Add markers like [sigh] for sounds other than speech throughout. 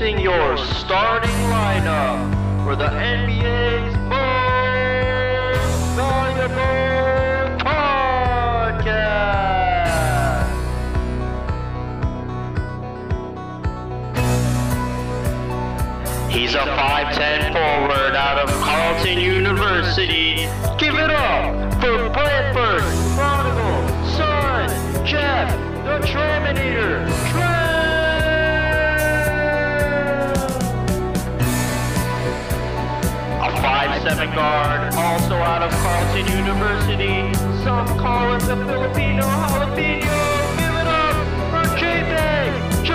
Introducing your starting lineup for the NBA's most valuable podcast. He's a 5'10 forward out of Carleton University. Give it up for Brantford Prodigal Son Jeff the Terminator Tram! 5'7 guard, also out of Carleton University. Some call him the Filipino jalapeno. Give it up for J-Bag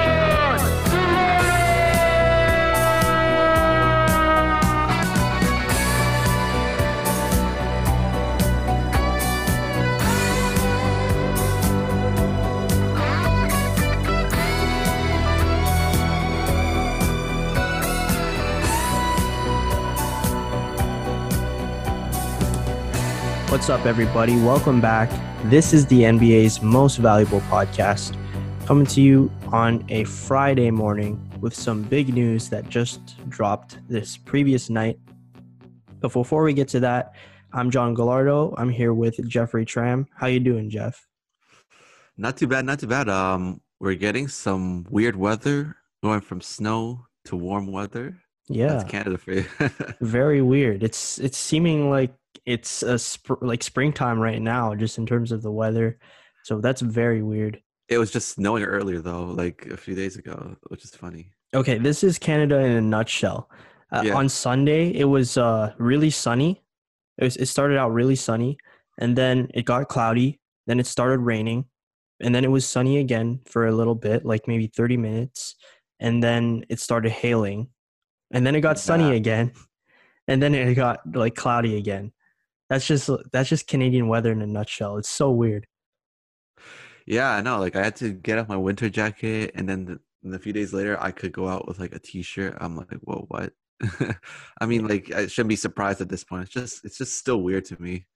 What's up, everybody? Welcome back. This is the NBA's most valuable podcast, coming to you on a Friday morning with some big news that just dropped this previous night. But before we get to that, I'm John Gallardo. I'm here with Jeffrey Tram. How you doing, Jeff? Not too bad, not too bad. Um, we're getting some weird weather, going from snow to warm weather. Yeah, That's Canada for you. [laughs] very weird. It's it's seeming like it's a sp- like springtime right now, just in terms of the weather. So that's very weird. it was just snowing earlier though, like a few days ago, which is funny. Okay, this is Canada in a nutshell. Uh, Yeah. On Sunday, it was uh, really sunny. It, was, it started out really sunny, and then it got cloudy. Then it started raining, and then it was sunny again for a little bit, like maybe 30 minutes. And then it started hailing, and then it got sunny again, [laughs] and then it got like cloudy again. That's just that's just Canadian weather in a nutshell. It's so weird. Yeah, I know. Like I had to get off my winter jacket, and then the, and a few days later, I could go out with like a t-shirt. I'm like, whoa, what? [laughs] I mean, like I shouldn't be surprised at this point. It's just, it's just still weird to me.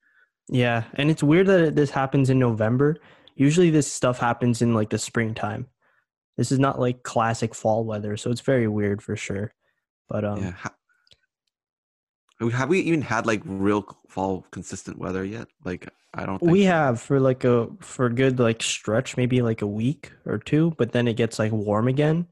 Yeah, and it's weird that this happens in November. Usually this stuff happens in like the springtime. This is not like classic fall weather, so it's very weird for sure. But um yeah. Ha- have we even had like real fall consistent weather yet? Like I don't. Think we so. have for like a for a good like stretch, maybe like a week or two, but then it gets like warm again.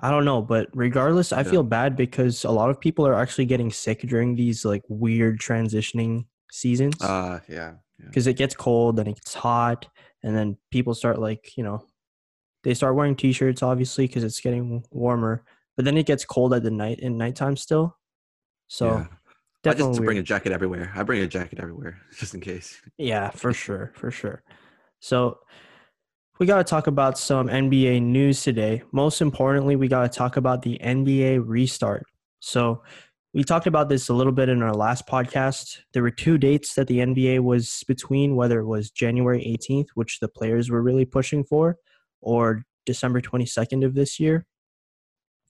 I don't know, but regardless, I Yeah. feel bad because a lot of people are actually getting sick during these like weird transitioning seasons. Uh, yeah. yeah. because it gets cold and it gets hot and then people start like you know they start wearing t-shirts obviously because it's getting warmer but then it gets cold at the night in nighttime still so Yeah. I definitely just bring a jacket everywhere. I bring a jacket everywhere [laughs] just in case. yeah for sure for sure so we got to talk about some nba news today most importantly we got to talk about the nba restart so we talked about this a little bit in our last podcast. There were two dates that the NBA was between, whether it was January 18th, which the players were really pushing for, or December 22nd of this year.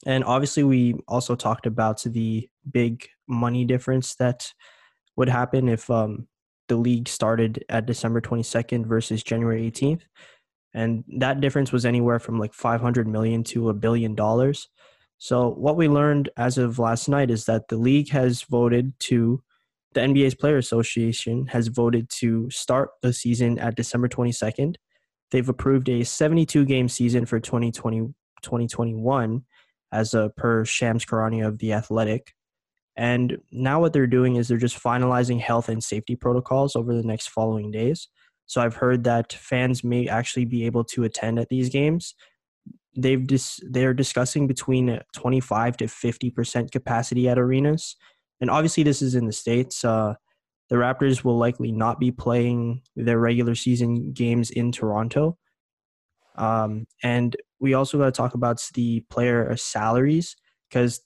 And obviously, we also talked about the big money difference that would happen if um, the league started at December 22nd versus January 18th. And that difference was anywhere from like 500 million to a billion dollars. So what we learned as of last night is that the league has voted to the NBA's Player Association has voted to start the season at December 22nd. They've approved a 72 game season for 2020 2021 as a per Shams Charania of the Athletic. And now what they're doing is they're just finalizing health and safety protocols over the next following days. So I've heard that fans may actually be able to attend at these games. They've dis- they're discussing between 25 to 50 percent capacity at arenas. And obviously this is in the states uh, the raptors will likely not be playing their regular season games in toronto. Um, and we also got to talk about the player salaries because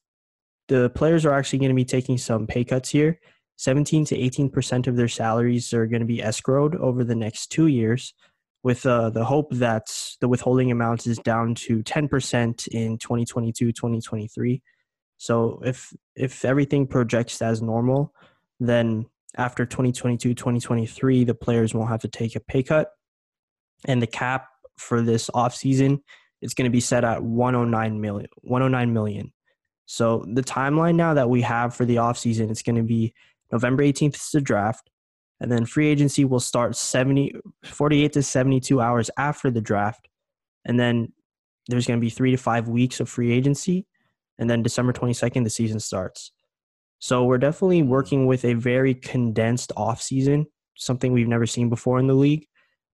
the players are actually going to be taking some pay cuts here. 17 to 18 percent of their salaries are going to be escrowed over the next two years with uh, the hope that the withholding amount is down to 10% in 2022 2023 so if if everything projects as normal then after 2022 2023 the players won't have to take a pay cut. And the cap for this offseason it's going to be set at 109 million 109 million so the timeline now that we have for the offseason it's going to be november 18th is the draft and then free agency will start 70 48 to 72 hours after the draft and then there's going to be three to five weeks of free agency and then december 22nd the season starts. So we're definitely working with a very condensed offseason something we've never seen before in the league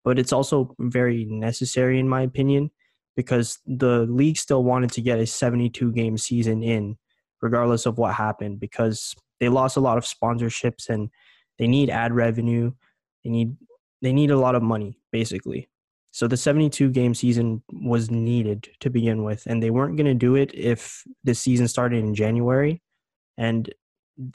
but it's also very necessary in my opinion because the league still wanted to get a 72 game season in regardless of what happened because they lost a lot of sponsorships and they need ad revenue. They need they need a lot of money basically. So the 72 game season was needed to begin with and they weren't going to do it if the season started in January. And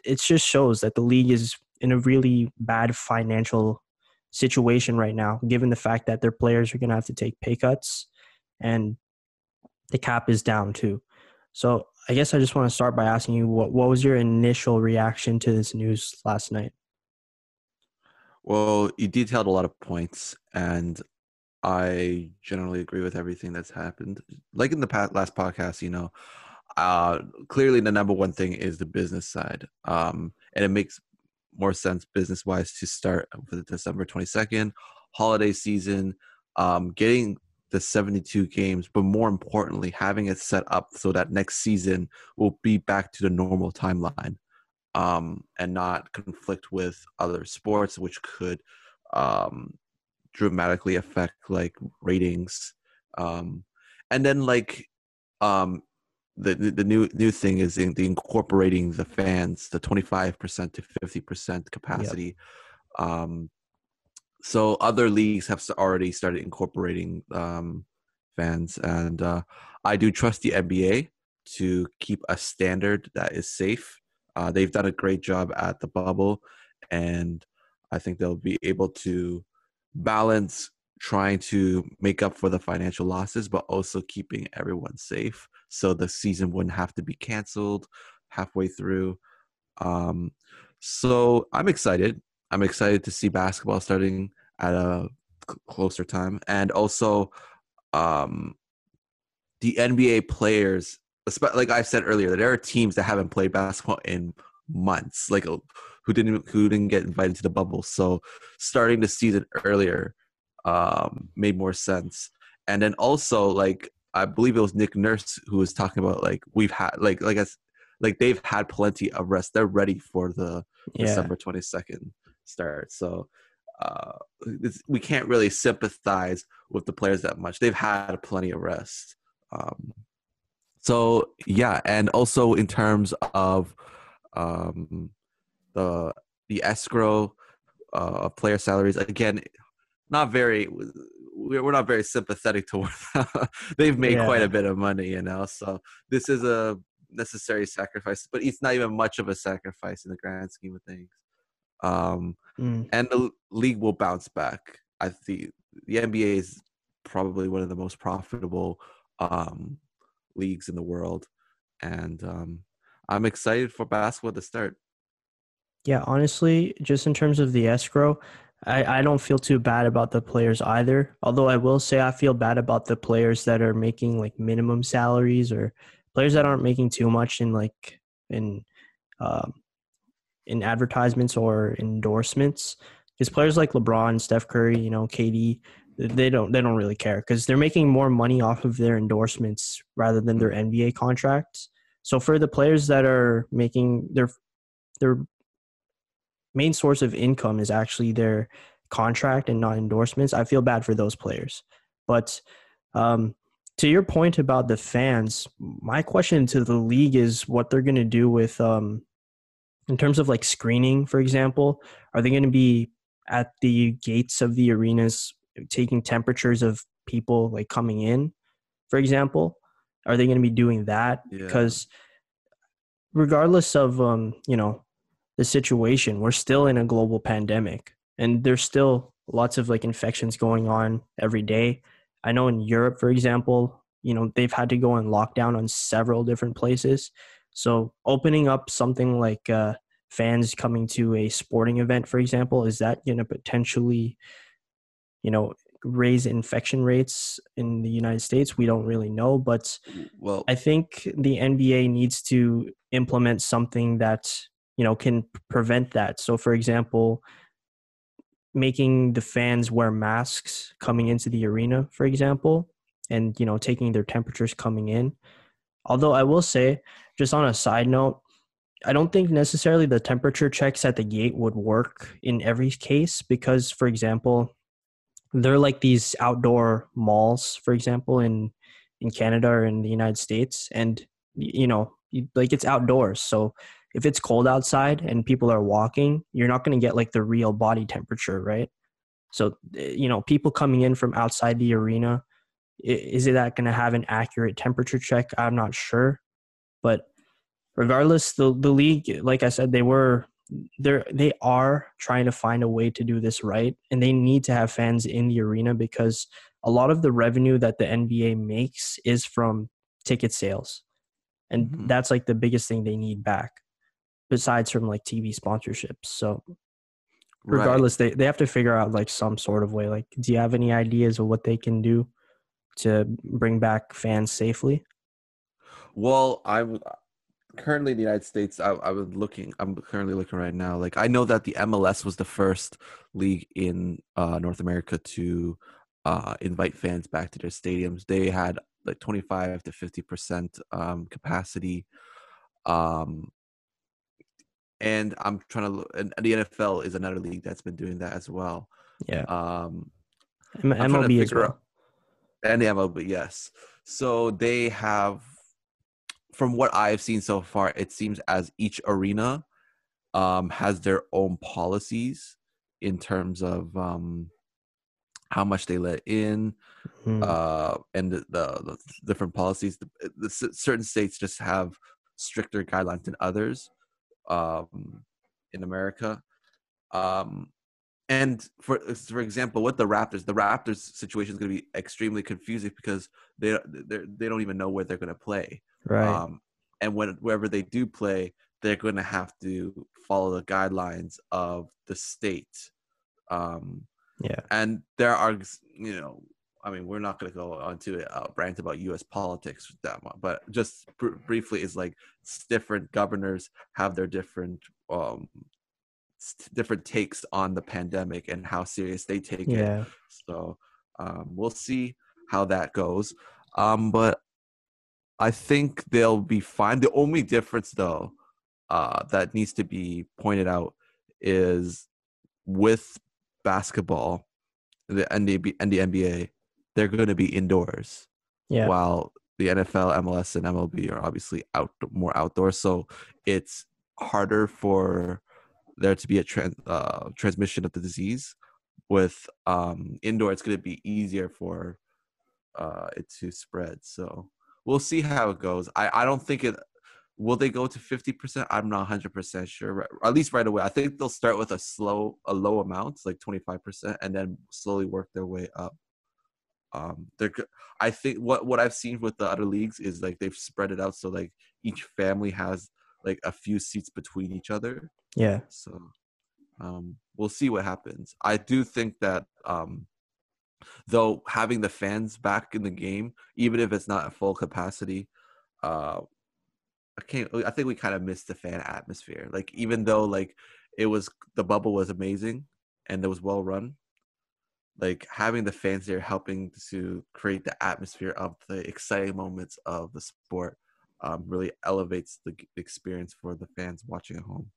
it just shows that the league is in a really bad financial situation right now given the fact that their players are going to have to take pay cuts and the cap is down too. So I guess I just want to start by asking you what what was your initial reaction to this news last night? Well, you detailed a lot of points, and I generally agree with everything that's happened. Like in the past, last podcast, you know, uh, clearly the number one thing is the business side, um, and it makes more sense business wise to start with December twenty second holiday season, um, getting the 72 games, but more importantly, having it set up so that next season will be back to the normal timeline um, and not conflict with other sports, which could um, dramatically affect like ratings. Um, and then like um, the, the, the new new thing is in the incorporating the fans, the 25% to 50% capacity. Yep. Um, so other leagues have already started incorporating um, fans, and uh, I do trust the NBA to keep a standard that is safe. Uh, they've done a great job at the bubble, and I think they'll be able to balance trying to make up for the financial losses, but also keeping everyone safe, so the season wouldn't have to be canceled halfway through. Um, so I'm excited. I'm excited to see basketball starting at a closer time, and also um, the NBA players. Like I said earlier, there are teams that haven't played basketball in months, like uh, who didn't who didn't get invited to the bubble. So starting the season earlier um, made more sense. And then also like I believe it was Nick Nurse who was talking about like we've had like like I, like they've had plenty of rest. They're ready for the yeah. December twenty second start. So uh, we can't really sympathize with the players that much. They've had plenty of rest. Um, so yeah, and also in terms of um, the the escrow uh, of player salaries, again, not very. We're not very sympathetic [laughs] towards. [laughs] They've made yeah. quite a bit of money, you know. So this is a necessary sacrifice, but it's not even much of a sacrifice in the grand scheme of things um, mm. and the league will bounce back. I think the NBA is probably one of the most profitable um, leagues in the world, and um, I'm excited for basketball to start. Yeah, honestly, just in terms of the escrow, I, I don't feel too bad about the players either. Although I will say I feel bad about the players that are making like minimum salaries or players that aren't making too much in like in um, in advertisements or endorsements because players like LeBron, Steph Curry, you know, KD, they don't they don't really care because they're making more money off of their endorsements rather than their NBA contracts. So for the players that are making their their main source of income is actually their contract and not endorsements, I feel bad for those players. But um, to your point about the fans, my question to the league is what they're going to do with um, in terms of like screening, for example, are they going to be at the gates of the arenas taking temperatures of people like coming in, for example? Are they going to be doing that? Yeah. Because regardless of um, you know, the situation, we're still in a global pandemic and there's still lots of like infections going on every day. I know in Europe, for example, you know, they've had to go on lockdown on several different places so opening up something like uh, fans coming to a sporting event, for example, is that going to potentially, you know, raise infection rates in the United States. We don't really know, but Well, I think the NBA needs to implement something that you know can prevent that. So, for example, making the fans wear masks coming into the arena, for example, and you know taking their temperatures coming in. Although I will say, just on a side note, I don't think necessarily the temperature checks at the gate would work in every case because, for example, they're like these outdoor malls, for example, in in Canada or in the United States, and you know, like it's outdoors. So if it's cold outside and people are walking, you're not going to get like the real body temperature, right? So eh, you know, people coming in from outside the arena, is it that going to have an accurate temperature check? I'm not sure, but regardless, the the league, like I said, they were they're they are trying to find a way to do this right and they need to have fans in the arena because a lot of the revenue that the NBA makes is from ticket sales and Mhm. that's like the biggest thing they need back besides from like TV sponsorships so right. regardless they, they have to figure out like some sort of way like do you have any ideas of what they can do to bring back fans safely Well, I'm currently in the United States. I, I was looking. I'm currently looking right now. Like I know that the MLS was the first league in uh, North America to uh, invite fans back to their stadiums. They had like 25 to 50 percent um, capacity. Um, and I'm trying to look. And the NFL is another league that's been doing that as well. yeah Um, M- I'm trying to MLB as well out- and the MLB, yes. So they have, from what I've seen so far, it seems as each arena um, has their own policies in terms of um, how much they let in, Mhm. uh, and the, the, the different policies. The, the certain states just have stricter guidelines than others um, in America. Um, and for for example, with the Raptors, the Raptors situation is going to be extremely confusing because they they they don't even know where they're going to play. right Um, and when wherever they do play, they're going to have to follow the guidelines of the state. Um, yeah and there are you know i mean we're not going to go on to a rant about us politics that much but just br- briefly is like different governors have their different um different takes on the pandemic and how serious they take it yeah so um, we'll see how that goes. Um, but I think they'll be fine. The only difference, though, uh, that needs to be pointed out is with basketball the, the, and the NBA, they're going to be indoors, yeah while the NFL, MLS, and MLB are obviously out more outdoors. So it's harder for there to be a tran uh, transmission of the disease with um indoor it's going to be easier for uh it to spread. So we'll see how it goes. I i don't think it will they go to 50% i'm not 100% sure at least right away. I think they'll start with a slow a low amount like 25% and then slowly work their way up. Um they're i think what what i've seen with the other leagues is like they've spread it out so like each family has like a few seats between each other yeah so um, we'll see what happens. I do think that um, though having the fans back in the game, even if it's not at full capacity, uh, I can't. I think we kind of missed the fan atmosphere. Like even though like it was the bubble was amazing and it was well run, like having the fans there helping to create the atmosphere of the exciting moments of the sport um, really elevates the experience for the fans watching at home.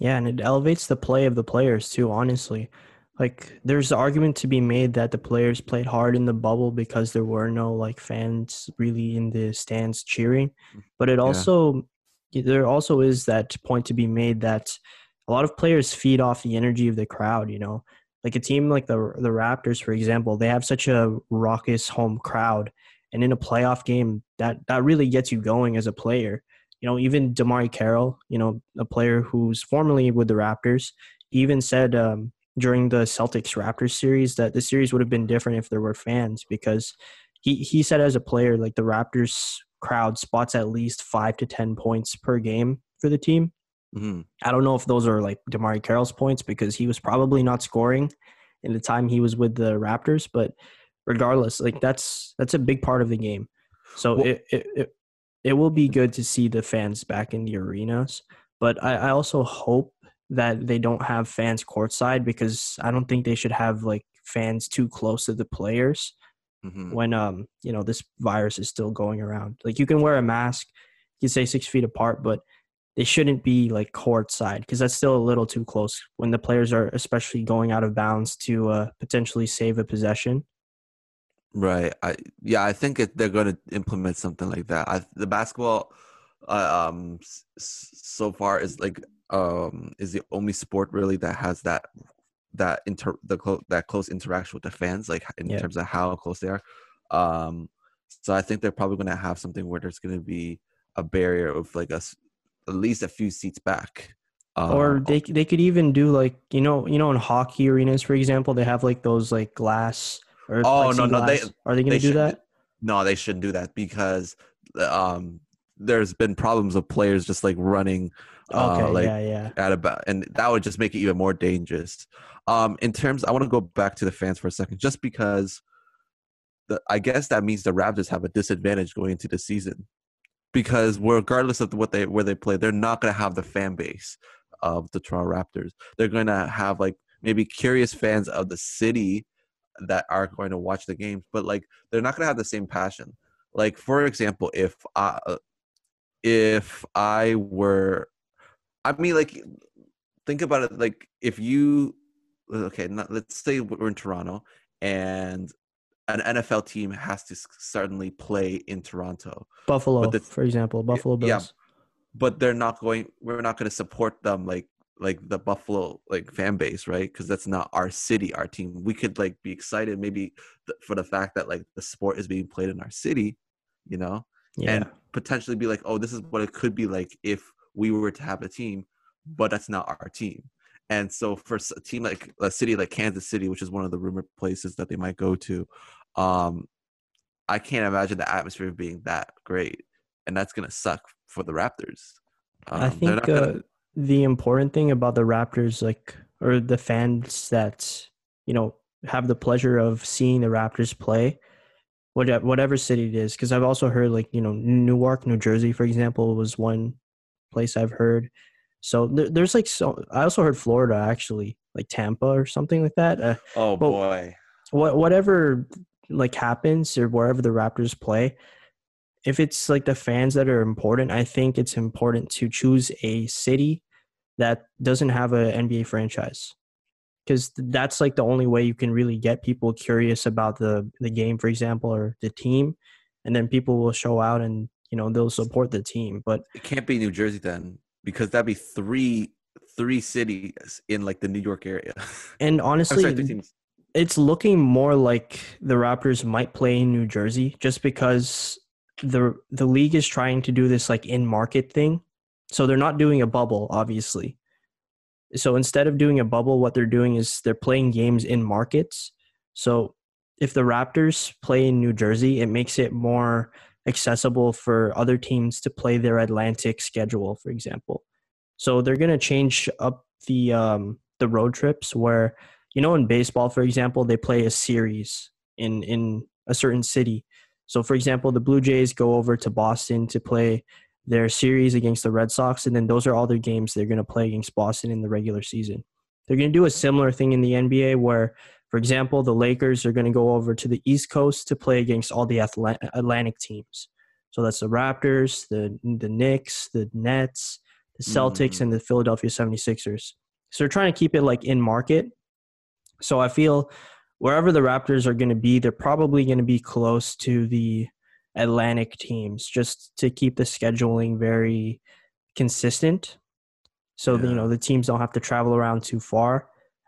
Yeah, and it elevates the play of the players too, honestly. Like there's the argument to be made that the players played hard in the bubble because there were no like fans really in the stands cheering. Mm, but it also there also is that point to be made that a lot of players feed off the energy of the crowd, you know. Like a team like the the Raptors, for example, they have such a raucous home crowd. And in a playoff game, that that really gets you going as a player you know, even DeMarre Carroll, you know, a player who's formerly with the Raptors, even said um, during the Celtics Raptors series that the series would have been different if there were fans because he, he said as a player, like the Raptors crowd spots at least five to 10 points per game for the team. Mhm. I don't know if those are like DeMarre Carroll's points because he was probably not scoring in the time he was with the Raptors. But regardless, like that's that's a big part of the game. So Well- it, it it it will be good to see the fans back in the arenas. But I, I also hope that they don't have fans courtside because I don't think they should have like fans too close to the players Mhm. when um you know this virus is still going around. Like you can wear a mask, you can say six feet apart, but they shouldn't be like courtside because that's still a little too close when the players are especially going out of bounds to uh, potentially save a possession. Right. I yeah, I think it, they're going to implement something like that. I, the basketball, uh, um, s- so far is like um is the only sport really that has that that inter the clo- that close interaction with the fans, like in Yeah. terms of how close they are. Um, so I think they're probably going to have something where there's going to be a barrier of like us at least a few seats back. Uh, or they they could even do like you know you know in hockey arenas for example they have like those like glass or Oh, no, no, they- are they going to do that? No, they shouldn't do that because um, there's been problems of players just like running. uh, Okay, like yeah, yeah. at about and that would just make it even more dangerous um in terms i want to go back to the fans for a second just because the i guess that means the raptors have a disadvantage going into the season because regardless of what they where they play they're not going to have the fan base of the toronto raptors they're going to have like maybe curious fans of the city that are going to watch the games but like they're not going to have the same passion like for example if i uh, if i were I mean, like, think about it. Like, if you, okay, not, let's say we're in Toronto and an NFL team has to suddenly play in Toronto, Buffalo, the- for example, Buffalo Bills. yeah. But they're not going. We're not going to support them like like the Buffalo like fan base, right? Because that's not our city, our team. We could like be excited maybe th- for the fact that like the sport is being played in our city, you know, Yeah, and potentially be like, oh, this is what it could be like if we were to have a team, but that's not our team. And so for a team like a city like Kansas City, which is one of the rumored places that they might go to, um, I can't imagine the atmosphere being that great, and that's gonna suck for the Raptors. I Um, they're think not gonna- uh, the important thing about the Raptors, like, or the fans that you know have the pleasure of seeing the Raptors play, whatever whatever city it is, because I've also heard like you know Newark, New Jersey, for example, was one place I've heard. So there, there's like so. I also heard Florida actually, like Tampa or something like that. Uh, oh boy, what whatever like happens or wherever the Raptors play, if it's like the fans that are important, I think it's important to choose a city that doesn't have an NBA franchise. Because that's like the only way you can really get people curious about the the game, for example, or the team, and then people will show out and you know they'll support the team. But it can't be New Jersey then because that'd be three three cities in like the New York area. [laughs] and honestly, sorry, it's looking more like the Raptors might play in New Jersey just because the the league is trying to do this like in market thing. So they're not doing a bubble, obviously. So instead of doing a bubble, what they're doing is they're playing games in markets. So if the Raptors play in New Jersey, it makes it more accessible for other teams to play their Atlantic schedule, for example. So they're gonna change up the um, the road trips where you know in baseball for example they play a series in in a certain city so for example the blue jays go over to boston to play their series against the red sox and then those are all their games they're going to play against boston in the regular season they're going to do a similar thing in the nba where for example the lakers are going to go over to the east coast to play against all the atlantic teams so that's the raptors the the knicks the nets the celtics Mm. and the philadelphia 76ers so they're trying to keep it like in market. So I feel wherever the Raptors are going to be, they're probably going to be close to the Atlantic teams just to keep the scheduling very consistent. So you know the teams don't have to travel around too far,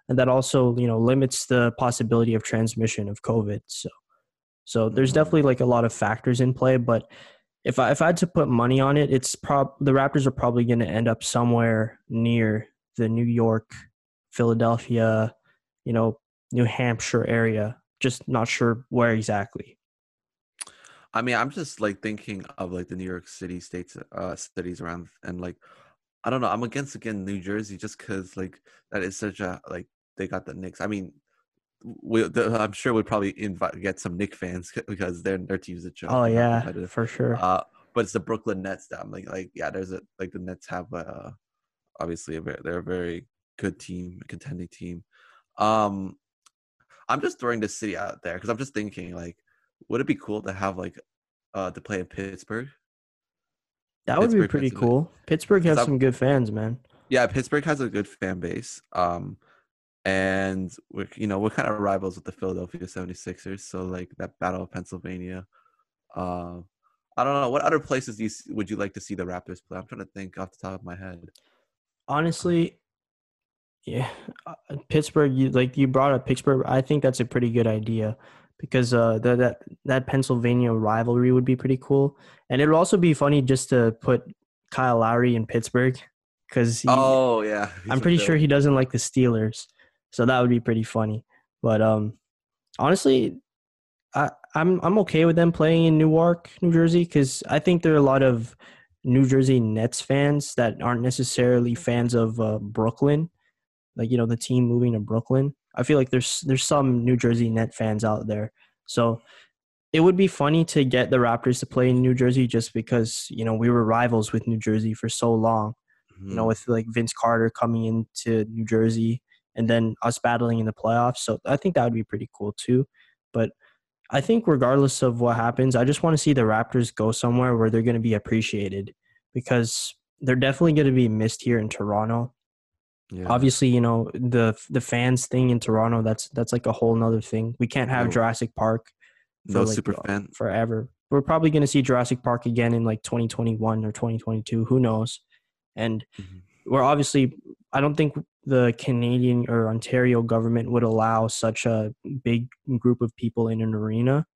and that also you know limits the possibility of transmission of COVID. So, so there's Mhm. definitely like a lot of factors in play, but if I if I had to put money on it, it's prob the Raptors are probably going to end up somewhere near the New York, Philadelphia, you know, New Hampshire area. Just not sure where exactly. I mean, I'm just like thinking of like the New York City states, uh, cities around, and like, I don't know. I'm against again New Jersey just because like that is such a like they got the Knicks. I mean, we, the, I'm sure we'd probably invite get some Knick fans [laughs] because their their team's a joke. Oh yeah, for sure. Uh, but it's the Brooklyn Nets that I'm like, like yeah, there's a like the Nets have a obviously a very, they're a very good team, a contending team. Um, I'm just throwing the city out there because I'm just thinking like, would it be cool to have like uh to play in Pittsburgh? that would be pretty cool. Pittsburgh has some good fans, man. Yeah, Pittsburgh has a good fan base. Um, and we're you know we're kind of rivals with the Philadelphia 76ers, so like that battle of Pennsylvania. Uh, I don't know what other places do you, would you like to see the Raptors play? I'm trying to think off the top of my head. Honestly, yeah, uh, Pittsburgh. You like you brought up Pittsburgh. I think that's a pretty good idea because uh, that that that Pennsylvania rivalry would be pretty cool, and it would also be funny just to put Kyle Lowry in Pittsburgh because oh yeah, I'm pretty sure he doesn't like the Steelers, so that would be pretty funny. But um, honestly, I I'm I'm okay with them playing in Newark, New Jersey, because I think there are a lot of New Jersey Nets fans that aren't necessarily fans of uh, Brooklyn, like you know the team moving to Brooklyn. I feel like there's there's some New Jersey Net fans out there, so it would be funny to get the Raptors to play in New Jersey just because you know we were rivals with New Jersey for so long you Hmm. know, with like Vince Carter coming into New Jersey and then us battling in the playoffs. So I think that would be pretty cool too. But I think regardless of what happens, I just want to see the Raptors go somewhere where they're going to be appreciated because they're definitely going to be missed here in Toronto. Yeah. Obviously, you know, the the fans thing in Toronto, that's that's like a whole nother thing. We can't have No. Jurassic Park no like, super fan. forever. We're probably going to see Jurassic Park again in like 2021 or 2022. Who knows? And Mhm. we're obviously, I don't think the Canadian or Ontario government would allow such a big group of people in an arena.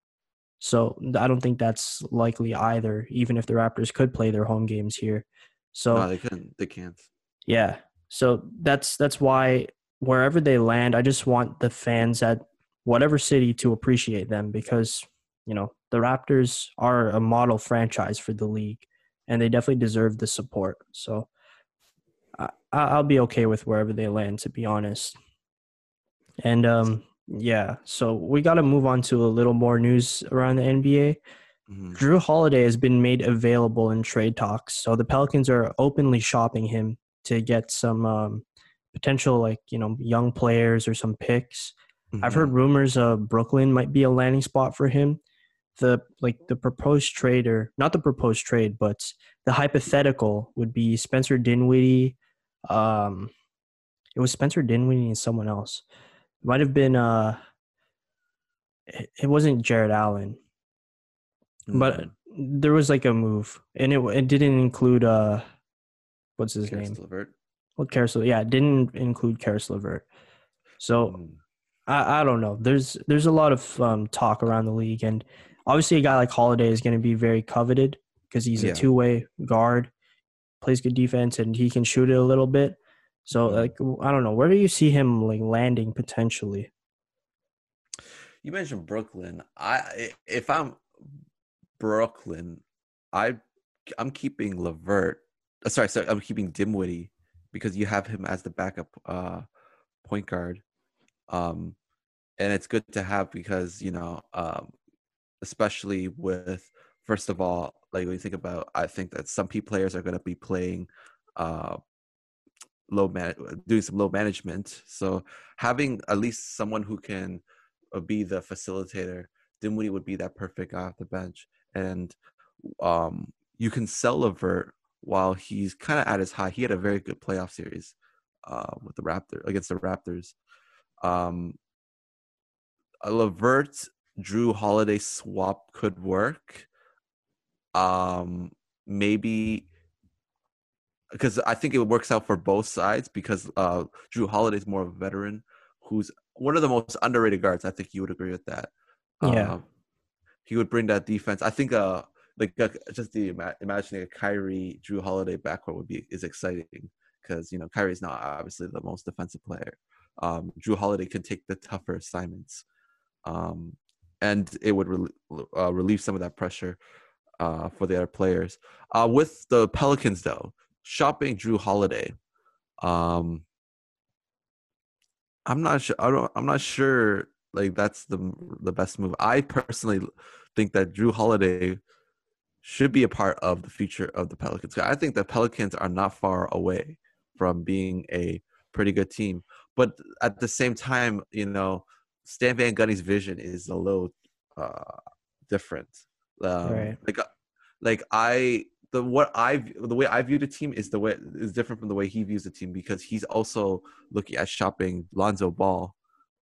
So I don't think that's likely either, even if the Raptors could play their home games here. So no, they couldn't. They can't. yeah. So that's that's why wherever they land, I just want the fans at whatever city to appreciate them because you know the Raptors are a model franchise for the league, and they definitely deserve the support. So I, I'll be okay with wherever they land, to be honest. And um, yeah, so we got to move on to a little more news around the NBA. Mhm. Jrue Holiday has been made available in trade talks, so the Pelicans are openly shopping him to get some um, potential, like you know, young players or some picks. I've heard Mhm. rumors of Brooklyn might be a landing spot for him. The like the proposed trade, or not the proposed trade, but the hypothetical would be Spencer Dinwiddie. Um, it was Spencer Dinwiddie and someone else. It might have been. Uh, it, wasn't Jarrett Allen but Mhm. there was like a move, and it it didn't include uh, what's his Caris name? LeVert. Well, Caris, yeah, didn't include Caris LeVert. So Mhm. I I don't know. There's there's a lot of um, talk around the league, and obviously a guy like Holiday is going to be very coveted because he's Yeah. a two way guard, plays good defense, and he can shoot it a little bit. So Mhm. like I don't know, where do you see him like landing potentially? You mentioned Brooklyn. I i- if I'm Brooklyn, I I'm keeping Levert. Uh, sorry, sorry, I'm keeping Dinwiddie because you have him as the backup uh, point guard, um, and it's good to have because you know, um, especially with first of all, like when you think about, I think that some P players are going to be playing. Uh, low man doing some load management so having at least someone who can uh, be the facilitator Dinwiddie would be that perfect guy off the bench and um you can sell Levert while he's kind of at his high he had a very good playoff series uh with the Raptor against the Raptors um a Levert Jrue Holiday swap could work um maybe because I think it works out for both sides because uh, Jrue Holiday's more of a veteran who's one of the most underrated guards. I think you would agree with that. Yeah. Um, he would bring that defense. I think uh like uh, just the ima- imagining a Kyrie Jrue Holiday backcourt would be is exciting because you know Kyrie's not obviously the most defensive player. Um, Jrue Holiday can take the tougher assignments, um, and it would rel- uh, relieve some of that pressure uh, for the other players. Uh, with the Pelicans, though, shopping Jrue Holiday, um, I'm not sure. I don't. I'm not sure Like that's the the best move. I personally think that Drew Holiday should be a part of the future of the Pelicans. I think the Pelicans are not far away from being a pretty good team. But at the same time, you know, Stan Van Gundy's vision is a little uh, different. Um, Right. Like, uh, like I the what I the way I view the team is the way is different from the way he views the team because he's also looking at shopping Lonzo Ball,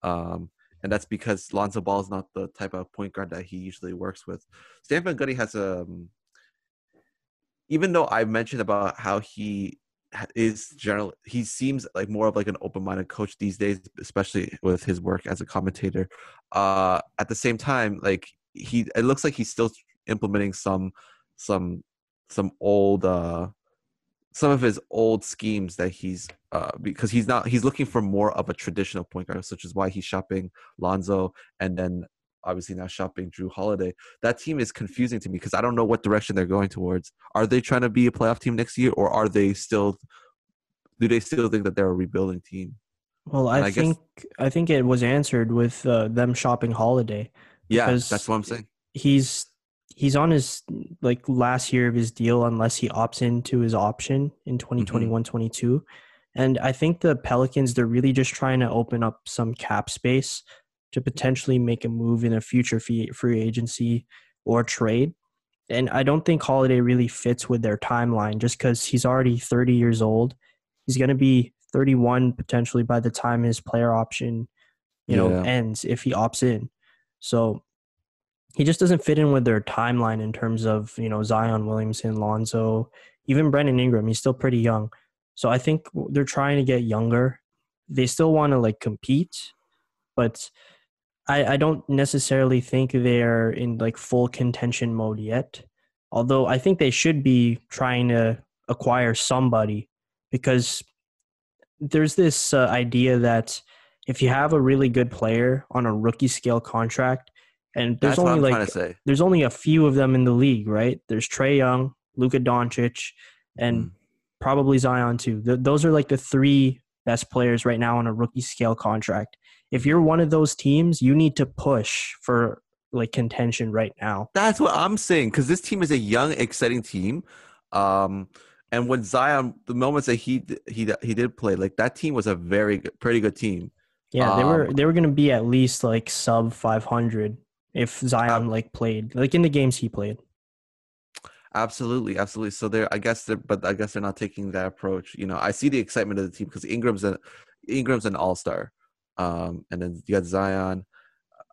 um, and that's because Lonzo Ball is not the type of point guard that he usually works with. Stan Van Gundy has a um, even though I mentioned about how he is general he seems like more of like an open-minded coach these days especially with his work as a commentator uh at the same time like he it looks like he's still implementing some some some old uh some of his old schemes that he's uh because he's not he's looking for more of a traditional point guard such as why he's shopping lonzo and then obviously now shopping jrue holiday that team is confusing to me because I don't know what direction they're going towards. Are they trying to be a playoff team next year, or are they still? Do they still think that they're a rebuilding team? Well, I, I guess- think I think it was answered with uh, them shopping Holiday. Yeah, that's what I'm saying. He's he's on his like last year of his deal unless he opts into his option in mm-hmm. 2021-22. And I think the Pelicans they're really just trying to open up some cap space to potentially make a move in a future fee, free agency or trade. And I don't think Holiday really fits with their timeline just because he's already 30 years old. He's going to be 31 potentially by the time his player option, you know, Yeah. ends if he opts in. So he just doesn't fit in with their timeline in terms of, you know, Zion Williamson, Lonzo, even Brandon Ingram. He's still pretty young. So I think they're trying to get younger. They still want to like compete, but I, I don't necessarily think they're in like full contention mode yet. Although I think they should be trying to acquire somebody because there's this uh, idea that if you have a really good player on a rookie scale contract, and there's That's what only I'm like trying to say. there's only a few of them in the league, right? There's Trae Young, Luka Doncic, and Mm. probably Zion too. Th- those are like the three best players right now on a rookie scale contract. If you're one of those teams, you need to push for like contention right now. That's what I'm saying because this team is a young, exciting team. Um, and when Zion, the moments that he he he did play, like that team was a very good, pretty good team. Yeah, they were Um, they were going to be at least like sub 500 if Zion like played like in the games he played. Absolutely, absolutely. So they're, I guess, they're, but I guess they're not taking that approach. You know, I see the excitement of the team because Ingram's an Ingram's an all star, um, and then you got Zion.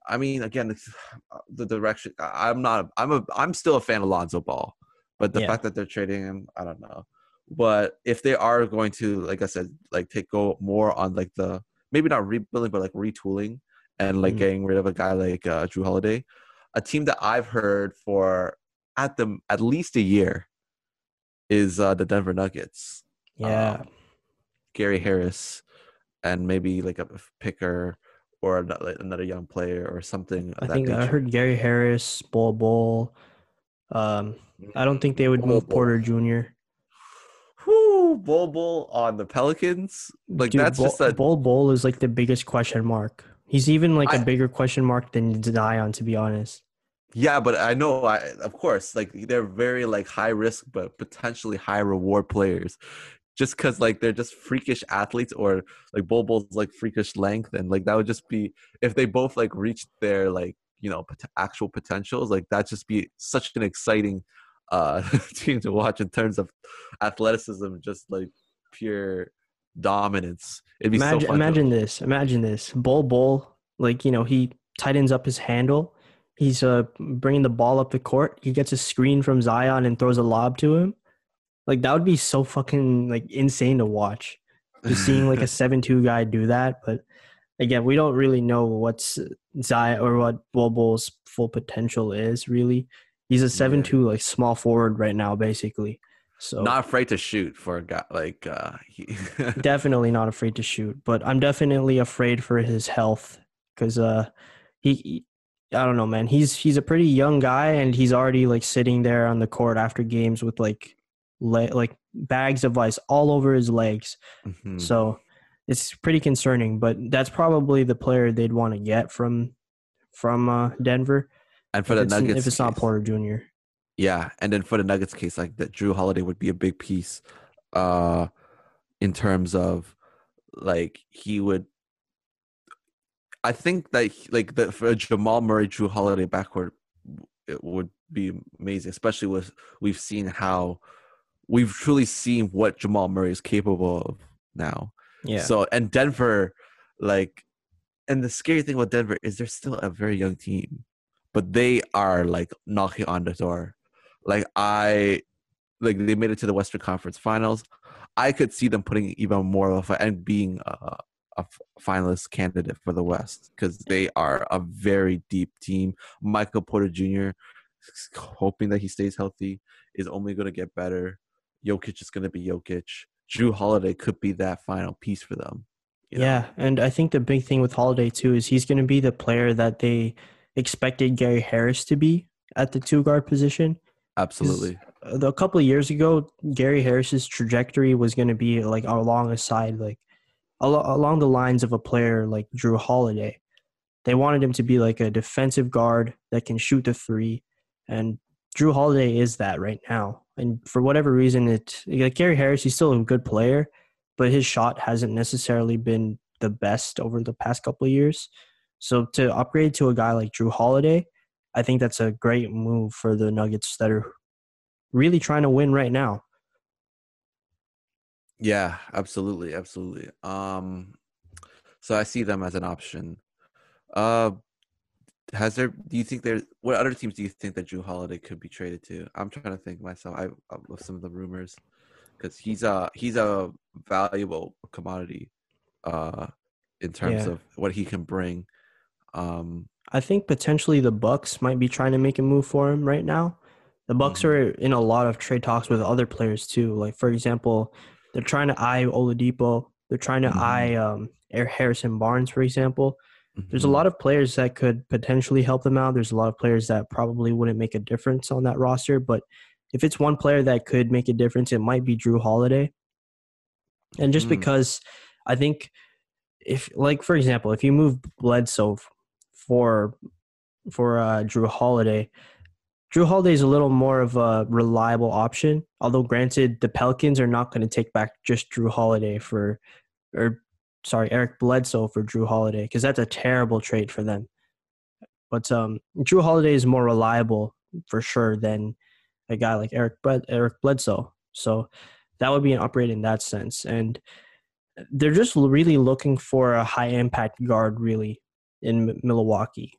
I mean, again, [sighs] the direction. I'm not. I'm a. I'm still a fan of Lonzo Ball, but the Yeah. fact that they're trading him, I don't know. But if they are going to, like I said, like take go more on like the maybe not rebuilding, but like retooling and like Mhm. getting rid of a guy like uh, Jrue Holiday, a team that I've heard for at the at least a year is uh, the Denver Nuggets. Yeah. Um, Gary Harris, and maybe like a picker or another, another young player or something. I that think I heard Gary Harris, Bol Bol. Um, I don't think they would Bol move Bol. Porter Jr. Whoo, Bol Bol on the Pelicans. Like Dude, that's Bol, just a Bol Bol is like the biggest question mark. He's even like a I- bigger question mark than Zion, to be honest. yeah, but I know I of course like they're very like high risk but potentially high reward players. Just because like they're just freakish athletes or like Bol Bol's like freakish length and like that would just be if they both like reached their like you know pot- actual potentials like that just be such an exciting uh [laughs] team to watch in terms of athleticism just like pure dominance it'd be Imagine, so imagine this. Imagine this. Bol Bol, like you know, he tightens up his handle. He's uh bringing the ball up the court. He gets a screen from Zion and throws a lob to him. Like that would be so fucking like insane to watch. Just seeing like a [laughs] seven-two guy do that. But again, we don't really know what's Zion or what Bol Bol's full potential is. Really, he's a seven-two like small forward right now, basically. So not afraid to shoot for a guy like uh he [laughs] definitely not afraid to shoot, but I'm definitely afraid for his health because uh he, I don't know, man. He's he's a pretty young guy and he's already like sitting there on the court after games with like le- like bags of ice all over his legs. Mhm. So it's pretty concerning. But that's probably the player they'd want to get from from uh, Denver. And for if the it's, Nuggets, if it's not Porter Jr. Yeah, and then for the Nuggets case, like that, Jrue Holiday would be a big piece, uh, in terms of, like he would. I think that he- like the for Jamal Murray, Jrue Holiday backcourt, it would be amazing, especially with we've seen how, we've truly seen what Jamal Murray is capable of now. Yeah, So and Denver, like, and the scary thing about Denver is they're still a very young team, but they are like knocking on the door. Like I, like they made it to the Western Conference Finals. I could see them putting even more of a and being a finalist candidate for the West because they are a very deep team. Michael Porter Jr. hoping that he stays healthy is only going to get better. Jokic is going to be Jokic. Jrue Holiday could be that final piece for them. you know? yeah, and I think the big thing with Holiday too is he's going to be the player that they expected Gary Harris to be at the two guard position. Absolutely. Uh, A couple of years ago, Gary Harris's trajectory was going to be like along a side, like al- along the lines of a player like Jrue Holiday. They wanted him to be like a defensive guard that can shoot the three, and Jrue Holiday is that right now. And for whatever reason, it like Gary Harris, he's still a good player, but his shot hasn't necessarily been the best over the past couple of years. So to upgrade to a guy like Jrue Holiday, I think that's a great move for the Nuggets that are really trying to win right now. Yeah, absolutely, absolutely. Um, so I see them as an option. Uh, has there? Do you think there? What other teams do you think that Jrue Holiday could be traded to? I'm trying to think myself. I of some of the rumors because he's a he's a valuable commodity, uh, in terms Yeah. of what he can bring. Um, I think potentially the Bucks might be trying to make a move for him right now. The Bucks Mhm. are in a lot of trade talks with other players too. Like for example, they're trying to eye Oladipo. They're trying to Mhm. eye um, Air Harrison Barnes, for example. There's a mhm. lot of players that could potentially help them out. There's a lot of players that probably wouldn't make a difference on that roster. But if it's one player that could make a difference, it might be Jrue Holiday. And just Mm. because I think if like for example, if you move Bledsoe for for uh, Jrue Holiday, Jrue Holiday is a little more of a reliable option. Although granted, the Pelicans are not going to take back just Jrue Holiday for, or sorry, Eric Bledsoe for Jrue Holiday because that's a terrible trade for them. But um, Jrue Holiday is more reliable for sure than a guy like Eric Bled- Eric Bledsoe. So that would be an upgrade in that sense. And they're just really looking for a high impact guard, really, in Milwaukee.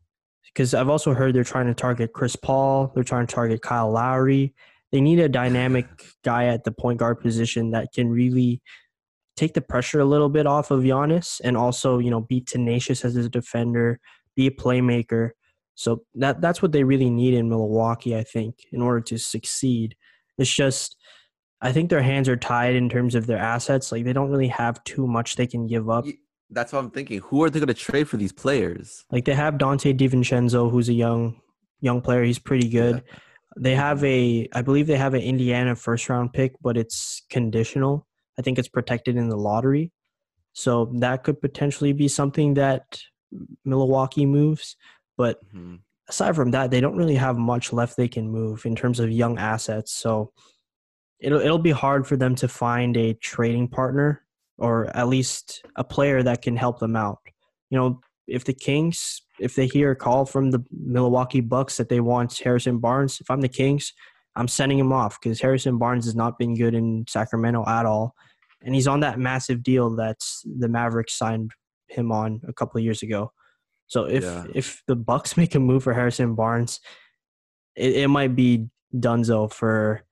Because I've also heard they're trying to target Chris Paul, they're trying to target Kyle Lowry. They need a dynamic guy at the point guard position that can really take the pressure a little bit off of Giannis and also, you know, be tenacious as a defender, be a playmaker. So that that's what they really need in Milwaukee, I think, in order to succeed. It's just I think their hands are tied in terms of their assets. Like they don't really have too much they can give up. That's what I'm thinking. Who are they going to trade for these players? Like they have Donte DiVincenzo, who's a young young player. He's pretty good. They have a, I believe they have an Indiana first round pick, but it's conditional. I think it's protected in the lottery, so that could potentially be something that Milwaukee moves. But Mhm. aside from that, they don't really have much left they can move in terms of young assets. So it'll it'll be hard for them to find a trading partner or at least a player that can help them out. You know, if the Kings, if they hear a call from the Milwaukee Bucks that they want Harrison Barnes, if I'm the Kings, I'm sending him off because Harrison Barnes has not been good in Sacramento at all, and he's on that massive deal that's the Mavericks signed him on a couple of years ago. So if Yeah. if the Bucks [laughs] make a move for Harrison Barnes, it, it might be Dunzo for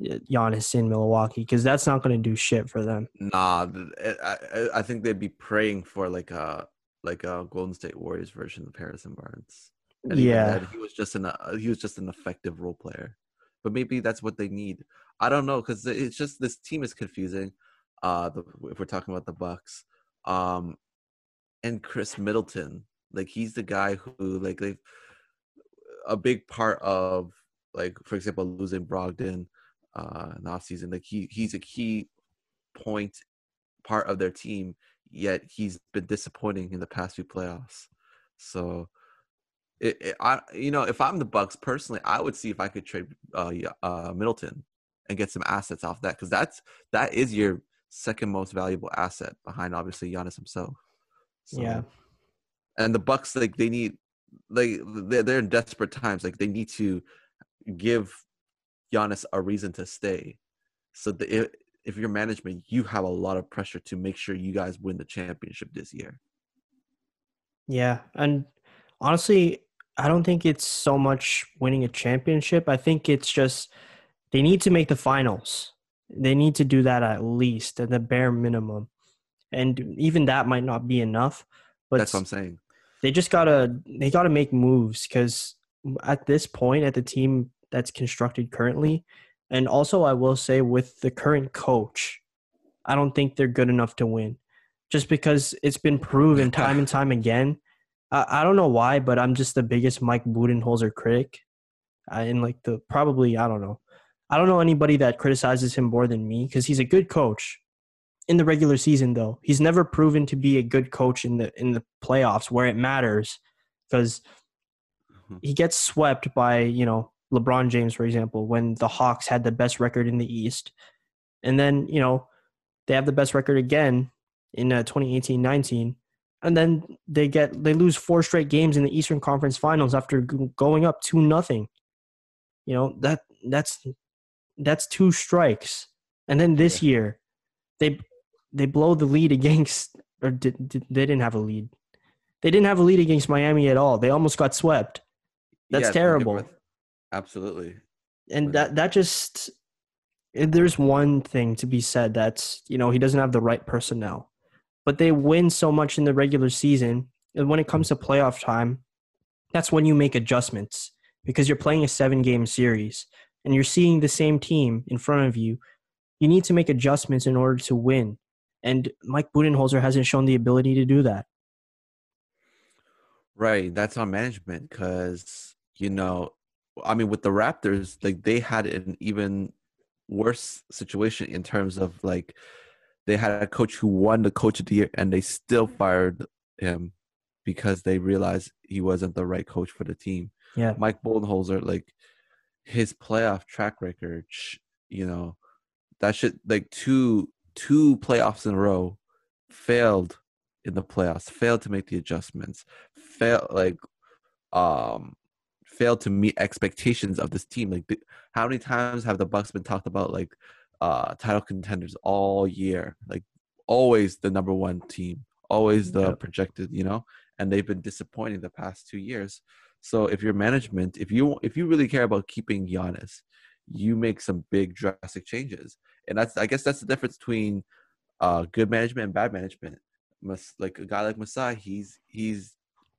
Giannis in Milwaukee because that's not going to do shit for them. Nah, I, I think they'd be praying for like a like a Golden State Warriors version of Harrison Barnes. And Yeah. then, he was just an uh, he was just an effective role player. But maybe that's what they need. I don't know because it's just this team is confusing. Uh, the, if we're talking about the Bucks, um, and Khris Middleton, like he's the guy who like they a big part of like for example losing Brogdon uh in the offseason like he he's a key point part of their team yet he's been disappointing in the past few playoffs. So, it, it, I you know if I'm the Bucks personally, I would see if I could trade uh, uh, Middleton and get some assets off that because that's that is your second most valuable asset behind obviously Giannis himself. So, yeah, and the Bucks like they need like they're, they're in desperate times. Like they need to give Giannis a reason to stay. So the, if, if you're management, you have a lot of pressure to make sure you guys win the championship this year. Yeah, and honestly, I don't think it's so much winning a championship. I think it's just they need to make the finals. They need to do that at least at the bare minimum. And even that might not be enough. But that's what I'm saying. They just gotta they gotta make moves because at this point at the team that's constructed currently, and also I will say with the current coach, I don't think they're good enough to win. Just because it's been proven [laughs] time and time again. I, I don't know why, but I'm just the biggest Mike Budenholzer critic. I, in like the probably I don't know. I don't know anybody that criticizes him more than me because he's a good coach in the regular season though. He's never proven to be a good coach in the in the playoffs where it matters because mm-hmm. he gets swept by, you know, LeBron James for example when the Hawks had the best record in the East. And then, you know, they have the best record again in uh, 2018-19 and then they get they lose four straight games in the Eastern Conference Finals after going up 2 nothing. You know, that that's that's two strikes. And then this year they they blow the lead against [laughs] or did, did, they didn't have a lead. They didn't have a lead against Miami at all. They almost got swept. That's yeah, terrible. Absolutely. And that that just eh, there's one thing to be said that's, you know, he doesn't have the right personnel. But they win so much in the regular season, and when it comes to playoff time, that's when you make adjustments because you're playing a 7-game series and you're seeing the same team in front of you. You need to make adjustments in order to win and Mike Budenholzer hasn't shown the ability to do that. Right, that's on management because you know, I mean, with the Raptors, like they had an even worse situation in terms of like they had a coach who won the coach of the year and they still fired him because they realized he wasn't the right coach for the team. Yeah, Mike Budenholzer, like his playoff track record, you know, that should like two two playoffs in a row, failed in the playoffs, failed to make the adjustments, failed like um failed to meet expectations of this team. Like, how many times have the Bucks been talked about like uh title contenders all year? Like, always the number one team, always the projected, you know. And they've been disappointing the past two years. So if your management, if you if you really care about keeping Giannis, you make some big drastic changes and that's I guess that's the difference between uh, good management and bad management. Must like a guy like Masai, he's he's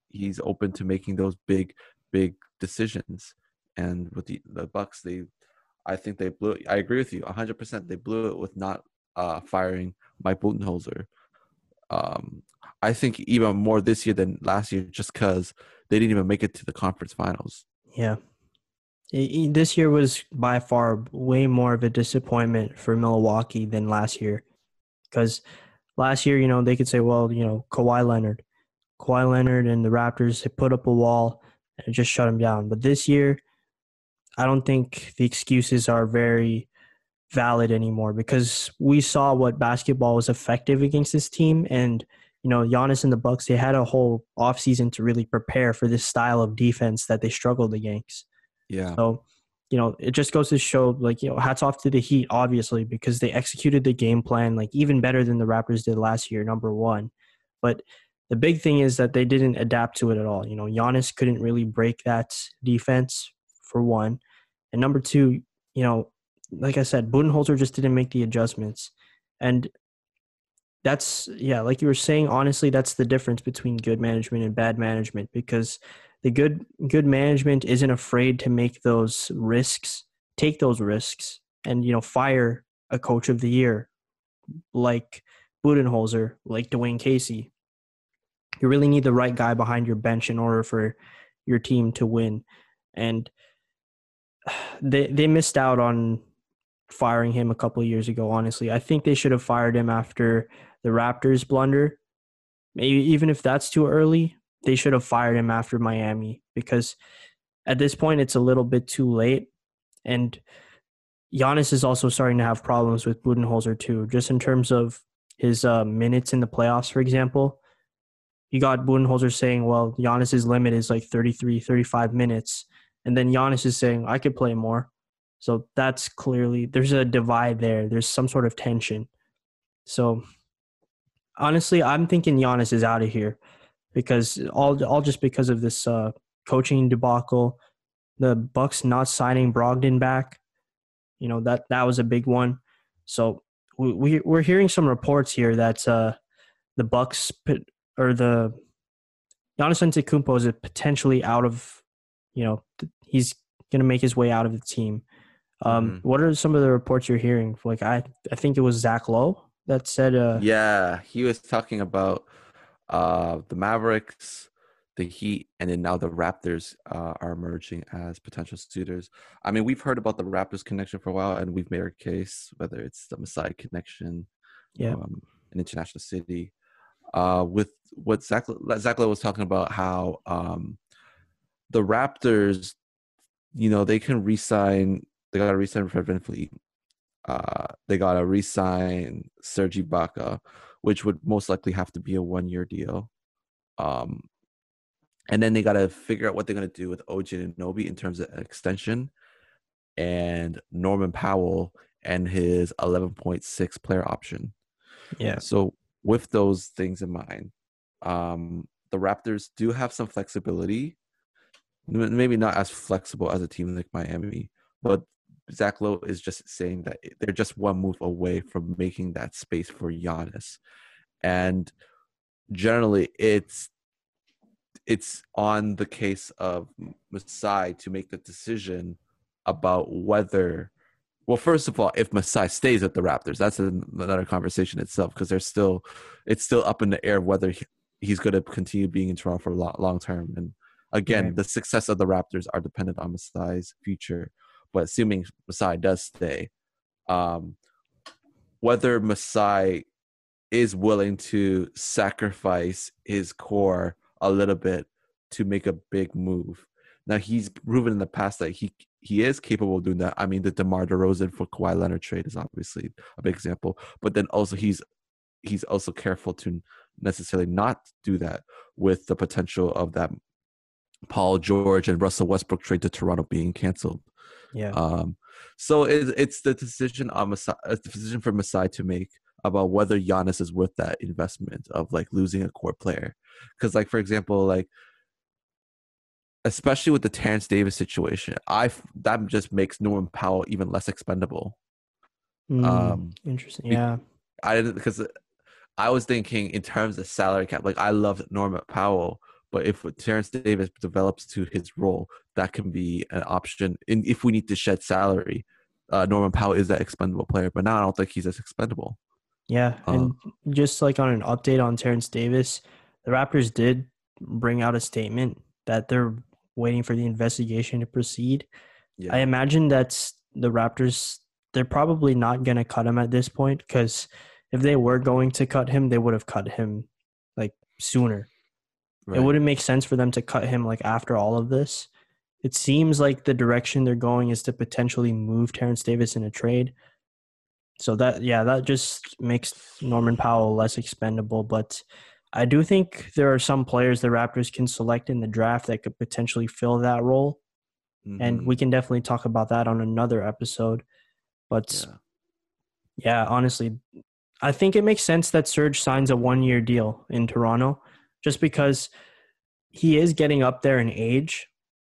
he's open to making those big big decisions. And with the the Bucks, they I think they blew. It. I agree with you 100. percent They blew it with not uh, firing Mike Budenholzer. Um, I think even more this year than last year, just because they didn't even make it to the conference finals. Yeah, this year was by far way more of a disappointment for Milwaukee than last year. Because last year, you know, they could say, well, you know, Kawhi Leonard. Kawhi Leonard and the Raptors put up a wall and just shut him down. But this year, I don't think the excuses are very valid anymore because we saw what basketball was effective against this team and you know Giannis and the Bucks they had a whole offseason to really prepare for this style of defense that they struggled against. Yeah. So, you know, it just goes to show, like, you know, hats off to the Heat, obviously, because they executed the game plan, like, even better than the Raptors did last year, number one. But the big thing is that they didn't adapt to it at all. You know, Giannis couldn't really break that defense, for one. And number two, you know, like I said, Budenholzer just didn't make the adjustments. And that's, yeah, like you were saying, honestly, that's the difference between good management and bad management because – the good good management isn't afraid to make those risks, take those risks, and you know fire a coach of the year like Budenholzer, like Dwane Casey. You really need the right guy behind your bench in order for your team to win, and [sighs] they they missed out on firing him a couple years ago. Honestly, I think they should have fired him after the Raptors blunder maybe even if that's too early, they should have fired him after Miami because at this point it's a little bit too late. And Giannis is also starting to have problems with Budenholzer too, just in terms of his uh, minutes in the playoffs, for example. You got Budenholzer saying, well, Giannis's limit is like 33, 35 minutes. And then Giannis is saying, I could play more. So that's clearly, there's a divide there. There's some sort of tension. So honestly, I'm thinking Giannis is out of here because all, all just because of this uh, coaching debacle, the Bucks not signing Brogdon back. You know that that was a big one. So we, we we're hearing some reports here that uh, the Bucks or the Giannis Antetokounmpo is potentially out of, you know, he's going to make his way out of the team. Um, mm-hmm. What are some of the reports you're hearing? Like I, I think it was Zach Lowe that said. Uh, yeah, he was talking about uh, the Mavericks, the Heat, and then now the Raptors uh, are emerging as potential suitors. I mean, we've heard about the Raptors connection for a while, and we've made our case whether it's the Masai connection, yeah, um, an international city. Uh, with what Zach Zach was talking about, how um, the Raptors, you know, they can resign. They got to resign Fred VanVleet. Uh, they got to resign Serge Ibaka, which would most likely have to be a one-year deal. Um, and then they got to figure out what they're going to do with OG and Anunoby in terms of extension and Norman Powell and his 11.6 player option. Yeah. So with those things in mind, um, the Raptors do have some flexibility. Maybe not as flexible as a team like Miami, but Zach Lowe is just saying that they're just one move away from making that space for Giannis. And generally, it's it's on the case of Masai to make the decision about whether well, first of all, if Masai stays at the Raptors, that's another conversation itself because there's still it's still up in the air whether he's going to continue being in Toronto for long, long term. And again, right. the success of the Raptors are dependent on Masai's future. But assuming Masai does stay, um, whether Masai is willing to sacrifice his core a little bit to make a big move. Now he's proven in the past that he he is capable of doing that. I mean, the DeMar DeRozan for Kawhi Leonard trade is obviously a big example, but then also he's he's also careful to necessarily not do that with the potential of that Paul George and Russell Westbrook trade to Toronto being canceled. Yeah. Um, so it, it's the decision on Masai, a decision for Masai to make about whether Giannis is worth that investment of like losing a core player. Because like for example, like especially with the Terence Davis situation, I that just makes Norman Powell even less expendable. Mm, um, interesting. Yeah, I didn't because I was thinking in terms of salary cap. Like I love Norman Powell, but if Terence Davis develops to his role, that can be an option. And if we need to shed salary, uh, Norman Powell is that expendable player. But now I don't think he's as expendable. Yeah, um, and just like on an update on Terence Davis, the Raptors did bring out a statement that they're waiting for the investigation to proceed. Yeah. I imagine that's the Raptors. They're probably not going to cut him at this point because if they were going to cut him, they would have cut him like sooner. Right. It wouldn't make sense for them to cut him like after all of this. It seems like the direction they're going is to potentially move Terence Davis in a trade. So that yeah, that just makes Norman Powell less expendable. But I do think there are some players the Raptors can select in the draft that could potentially fill that role. Mm-hmm. And we can definitely talk about that on another episode. But yeah. yeah, honestly, I think it makes sense that Serge signs a one year deal in Toronto just because he is getting up there in age,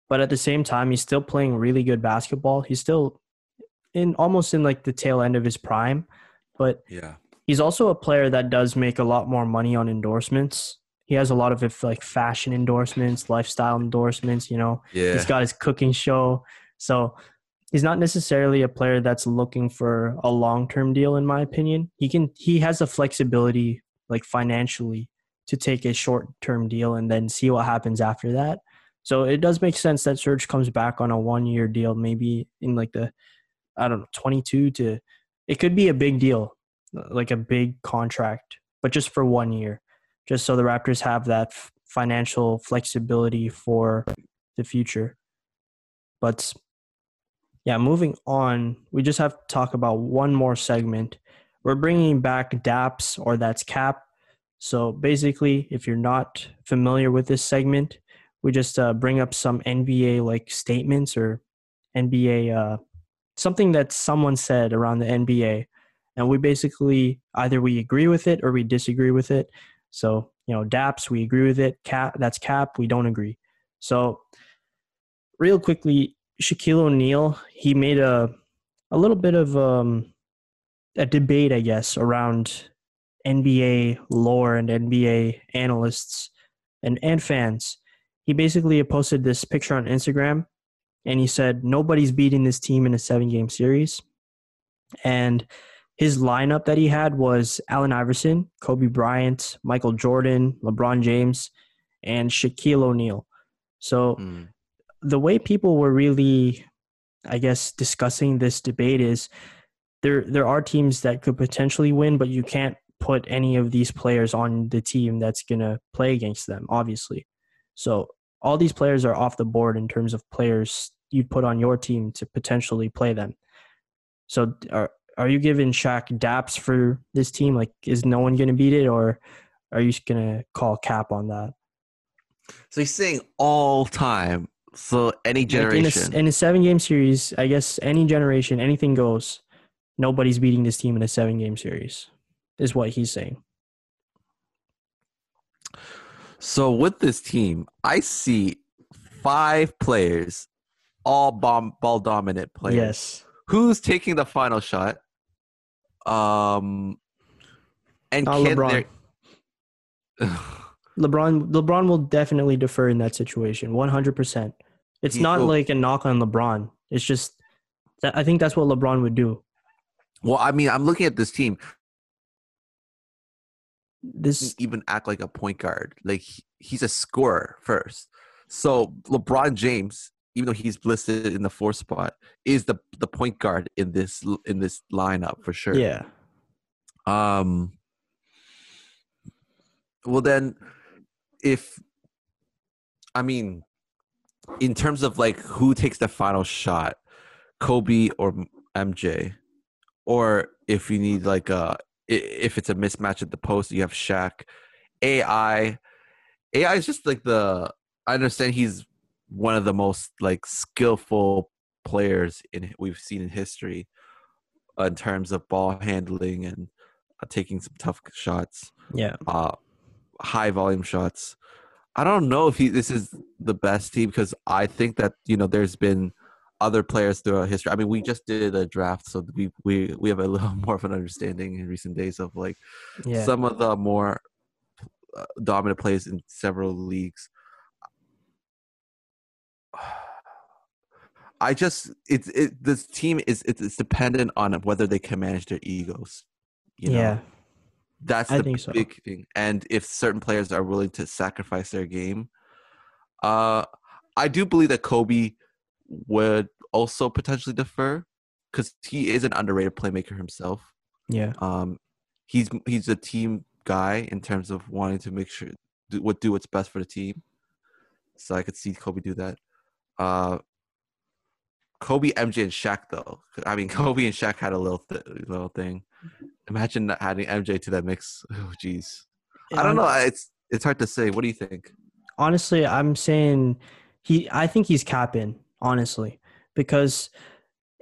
but at the same time, he's still playing really good basketball. He's still in almost in like the tail end of his prime. But yeah, He's also a player that does make a lot more money on endorsements. He has a lot of like fashion endorsements, lifestyle endorsements. You know, yeah. he's got his cooking show. So he's not necessarily a player that's looking for a long term deal, in my opinion. He can he has the flexibility, like financially, to take a short term deal and then see what happens after that. So it does make sense that Serge comes back on a one year deal, maybe in like the I don't know, twenty two to it could be a big deal like a big contract, but just for one year. just so the Raptors have that f- financial flexibility for the future. But yeah, moving on, we just have to talk about one more segment. We're bringing back DAPS or that's cap. So basically, if you're not familiar with this segment, we just uh, bring up some NBA like statements or NBA uh, something that someone said around the NBA, and we basically either we agree with it or we disagree with it. So you know, DAPS we agree with it. Cap that's cap we don't agree. So real quickly, Shaquille O'Neal he made a a little bit of um, a debate, I guess, around NBA lore and NBA analysts and and fans. He basically posted this picture on Instagram and he said nobody's beating this team in a seven game series. And his lineup that he had was Allen Iverson, Kobe Bryant, Michael Jordan, LeBron James, and Shaquille O'Neal. So Mm. the way people were really, I guess, discussing this debate is there there are teams that could potentially win, but you can't put any of these players on the team that's gonna play against them, obviously. So all these players are off the board in terms of players you put on your team to potentially play them. So are are you giving Shaq daps for this team? Like, is no one gonna beat it, or are you just gonna call cap on that? So he's saying all time. So any Like, in, generation. a, in a seven game series, I guess any generation, anything goes. Nobody's beating this team in a seven game series, is what he's saying. So with this team, I see five players, all bomb ball dominant players. Yes. Who's taking the final shot? Um, and Not can LeBron. [laughs] LeBron LeBron will definitely defer in that situation, one hundred percent. It's He not will- like a knock on LeBron. It's just that I think that's what LeBron would do. well, I mean, I'm looking at this team. This Even act like a point guard. Like he- he's a scorer first. So LeBron James, even though he's listed in the fourth spot, is the the point guard in this in this lineup for sure. yeah. Um. Well, then, if I mean, in terms of like who takes the final shot, Kobe or MJ, or if you need like a if it's a mismatch at the post, you have Shaq. AI, AI is just like the. I understand he's one of the most like skillful players in we've seen in history, uh, in terms of ball handling and uh, taking some tough shots, Yeah. uh, high volume shots. I don't know if he this is the best team because I think that you know there's been other players throughout history. I mean, we just did a draft, so we we we have a little [laughs] more of an understanding in recent days of like Yeah. some of the more uh, dominant players in several leagues. [sighs] I just it's it this team is it's, it's dependent on whether they can manage their egos. You know? yeah. That's the think so. big thing. And if certain players are willing to sacrifice their game, uh, I do believe that Kobe would also potentially defer because he is an underrated playmaker himself. Yeah. Um, he's he's a team guy in terms of wanting to make sure do, what do what's best for the team. So I could see Kobe do that. Uh, Kobe, MJ, and Shaq though. I mean, [laughs] Kobe and Shaq had a little th- little thing. Imagine not adding MJ to that mix. [laughs] Oh, jeez. I don't know. It's it's hard to say. What do you think? honestly, I'm saying he. I think he's capping honestly because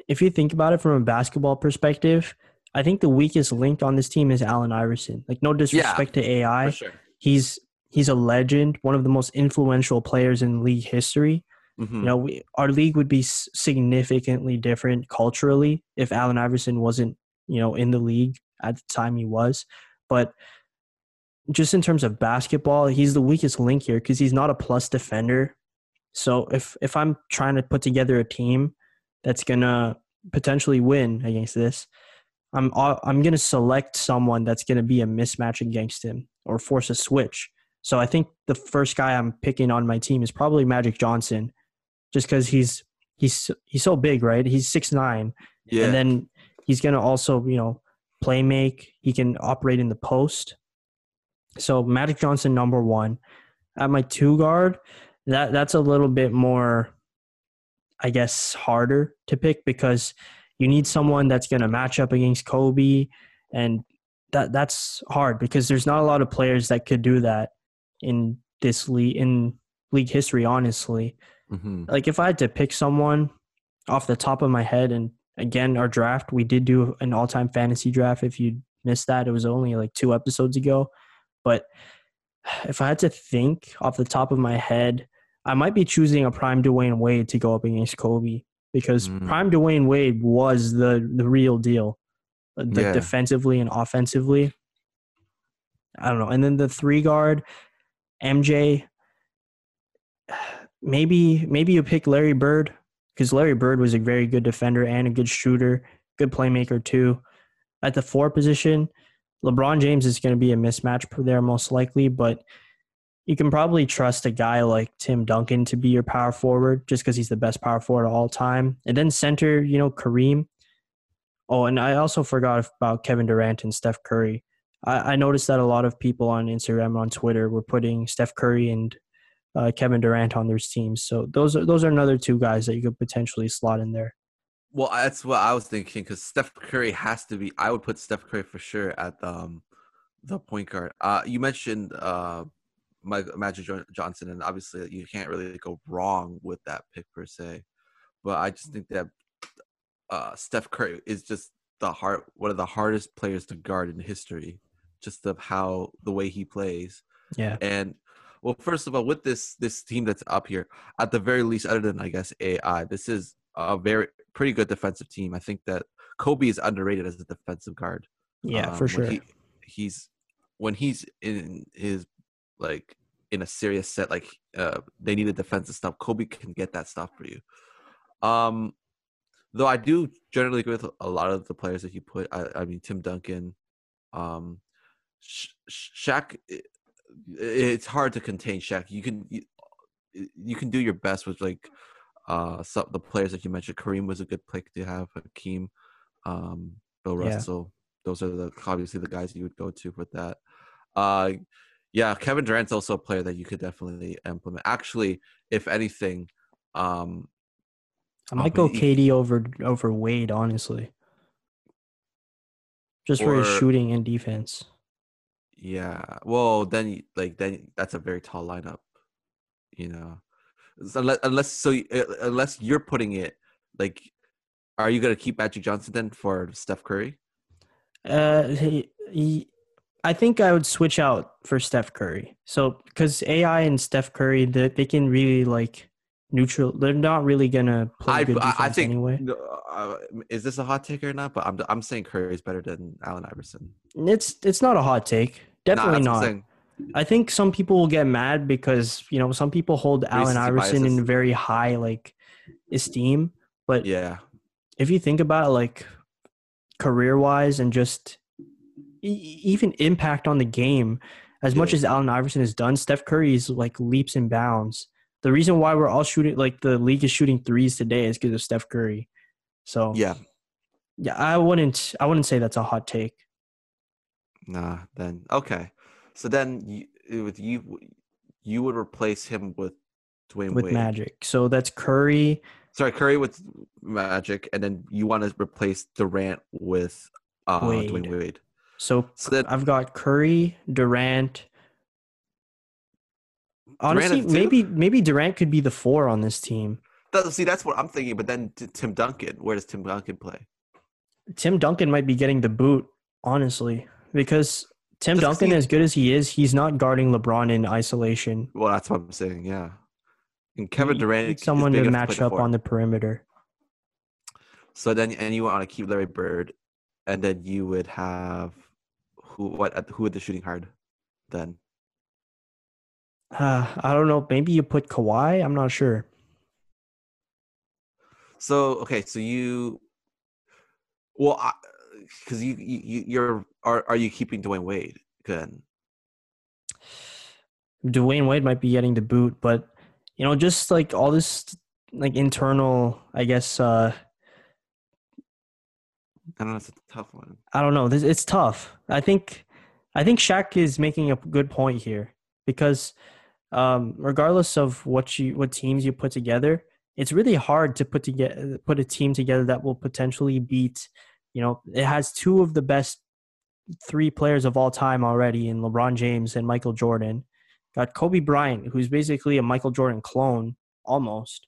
if you think about it from a basketball perspective, I think the weakest link on this team is Allen Iverson. Like no disrespect to AI, sure. he's he's a legend, one of the most influential players in league history. Mm-hmm. You know, we, our league would be significantly different culturally if Allen Iverson wasn't, you know, in the league at the time he was. But just in terms of basketball, he's the weakest link here because he's not a plus defender. So if if I'm trying to put together a team that's gonna potentially win against this, I'm uh, I'm gonna select someone that's gonna be a mismatch against him or force a switch. So I think the first guy I'm picking on my team is probably Magic Johnson, just because he's he's he's so big, right? He's six nine, Yeah. and then he's gonna also you know play make. He can operate in the post. So Magic Johnson number one. At my two guard, that that's a little bit more, I guess, harder to pick because you need someone that's going to match up against Kobe, and that that's hard because there's not a lot of players that could do that in this league in league history. Honestly, hmm like if I had to pick someone off the top of my head, and again, our draft, we did do an all time fantasy draft. If you missed that, it was only like two episodes ago. But if I had to think off the top of my head, I might be choosing a prime Dwyane Wade to go up against Kobe because Mm. prime Dwyane Wade was the the real deal, like Yeah. defensively and offensively. I don't know. And then the three guard, MJ. Maybe maybe you pick Larry Bird because Larry Bird was a very good defender and a good shooter, good playmaker too. At the four position, LeBron James is going to be a mismatch there most likely, but you can probably trust a guy like Tim Duncan to be your power forward just because he's the best power forward of all time. And then center, you know, Kareem. Oh, and I also forgot about Kevin Durant and Steph Curry. I, I noticed that a lot of people on Instagram on Twitter were putting Steph Curry and uh, Kevin Durant on their teams. So those are those are another two guys that you could potentially slot in there. Well, that's what I was thinking because Steph Curry has to be. I would put Steph Curry for sure at the, um, the point guard. Uh, you mentioned uh, Mike, Magic Johnson, and obviously you can't really go wrong with that pick per se. But I just think that uh, Steph Curry is just the hard one of the hardest players to guard in history, just of how the way he plays. Yeah. And well, first of all, with this this team that's up here, at the very least, other than I guess AI, this is a very pretty good defensive team. I think that Kobe is underrated as a defensive guard. Yeah, Um, for sure. he- he's when he's in his like in a serious set, like uh, they need a defensive stuff. Kobe can get that stuff for you. Um, though I do generally agree with a lot of the players that you put. I, I mean, Tim Duncan, um, Sh- Sh- Shaq. It's hard to contain Shaq. You can you, you can do your best with like uh some the players that you mentioned. Kareem was a good pick to have. Hakeem, um, Bill Yeah. Russell. Those are the obviously the guys you would go to with that. Uh, yeah, Kevin Durant's also a player that you could definitely implement. Actually, if anything, um, I might go Oh, KD over over Wade, honestly. Just for his shooting and defense. Yeah. Well, then like then that's a very tall lineup, you know. So unless, unless so uh, unless you're putting it like, are you gonna keep Magic Johnson then for Steph Curry? Uh, he, he, I think I would switch out for Steph Curry. So because AI and Steph Curry, they, they can really like neutral. They're not really gonna play I, good defense I think. anyway. Uh, is this a hot take or not? But I'm I'm saying Curry is better than Allen Iverson. It's it's not a hot take. Nah, Definitely I'm not. I think some people will get mad because you know some people hold Allen Iverson biases. in very high like esteem, but Yeah. if you think about it, like career wise and just e- even impact on the game, as much as Allen Iverson has done, Steph Curry is like leaps and bounds. The reason why we're all shooting like the league is shooting threes today is because of Steph Curry. So Yeah. yeah, I wouldn't I wouldn't say that's a hot take. Nah. Then okay. So then you, with you, you would replace him with Dwyane with Wade. Magic. So that's Curry. Sorry, Curry with Magic, and then you want to replace Durant with uh, Wade. Dwyane Wade. So So then I've got Curry, Durant. Durant Honestly, two? maybe maybe Durant could be the four on this team. that- see that's what I'm thinking. But then Tim Duncan, where does Tim Duncan play? Tim Duncan might be getting the boot, honestly, because Tim Just Duncan, he- as good as he is, he's not guarding LeBron in isolation. Well, that's what I'm saying. Yeah. And Kevin Durant someone to match the up on the perimeter. So then, and you want to keep Larry Bird, and then you would have who? What? Who would the shooting hard? Then Uh, I don't know. Maybe you put Kawhi. I'm not sure. so okay. So you, well, because you, you you- you're are are you keeping Dwyane Wade? Then Dwyane Wade might be getting the boot, but you know, just like all this like internal, I guess. uh I don't know. It's a tough one. I don't know. This it's tough. I think I think Shaq is making a good point here because um, regardless of what you what teams you put together, it's really hard to put together put a team together that will potentially beat. You know, it has two of the best three players of all time already in LeBron James and Michael Jordan. Got Kobe Bryant, who's basically a Michael Jordan clone almost.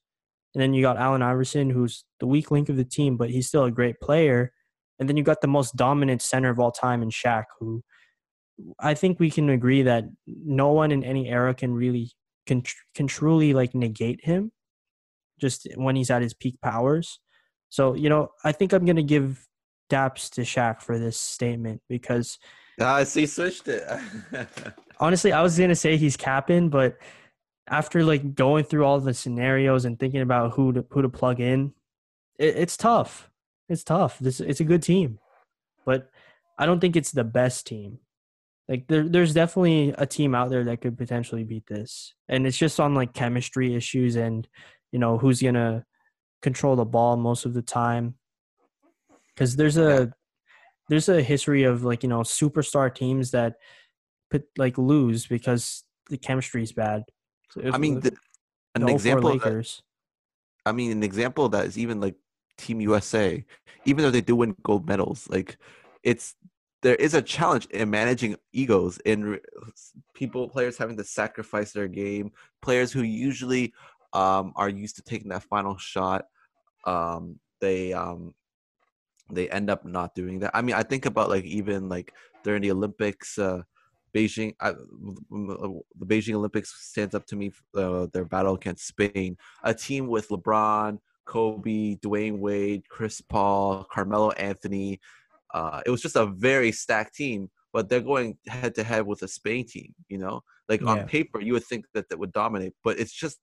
And then you got Allen Iverson, who's the weak link of the team, but he's still a great player. And then you got the most dominant center of all time in Shaq, who I think we can agree that no one in any era can really can can truly like negate him just when he's at his peak powers. So, you know, I think I'm going to give daps to Shaq for this statement because. I uh, see, switched it. [laughs] honestly, I was going to say he's capping, but after like going through all the scenarios and thinking about who to who to plug in, it, it's tough. It's tough. This it's a good team, but I don't think it's the best team. Like there, there's definitely a team out there that could potentially beat this, and it's just on like chemistry issues and you know who's gonna control the ball most of the time because there's a there's a history of like you know superstar teams that put like lose because the chemistry is bad. So I mean, the, an example. That, I mean, an example that is even like Team USA, even though they do win gold medals, like it's there is a challenge in managing egos in people players having to sacrifice their game players who usually um, are used to taking that final shot um, they um, they end up not doing that. I mean, I think about like even like during the Olympics, uh, Beijing, I, the Beijing Olympics stands up to me. Uh, their battle against Spain, a team with LeBron, Kobe, Dwyane Wade, Chris Paul, Carmelo Anthony. Uh, it was just a very stacked team, but they're going head to head with a Spain team. You know, like yeah. on paper, you would think that that would dominate, but it's just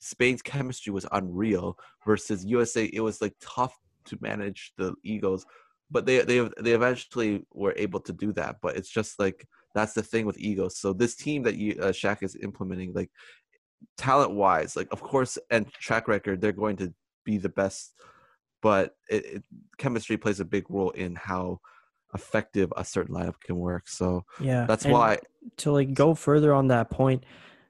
Spain's chemistry was unreal versus USA. It was like tough to manage the egos, but they they they eventually were able to do that. But it's just like that's the thing with egos. So this team that you uh, Shaq is implementing, like talent wise, like of course and track record, they're going to be the best. But it, it, chemistry plays a big role in how effective a certain lineup can work. So yeah, that's why to like go further on that point,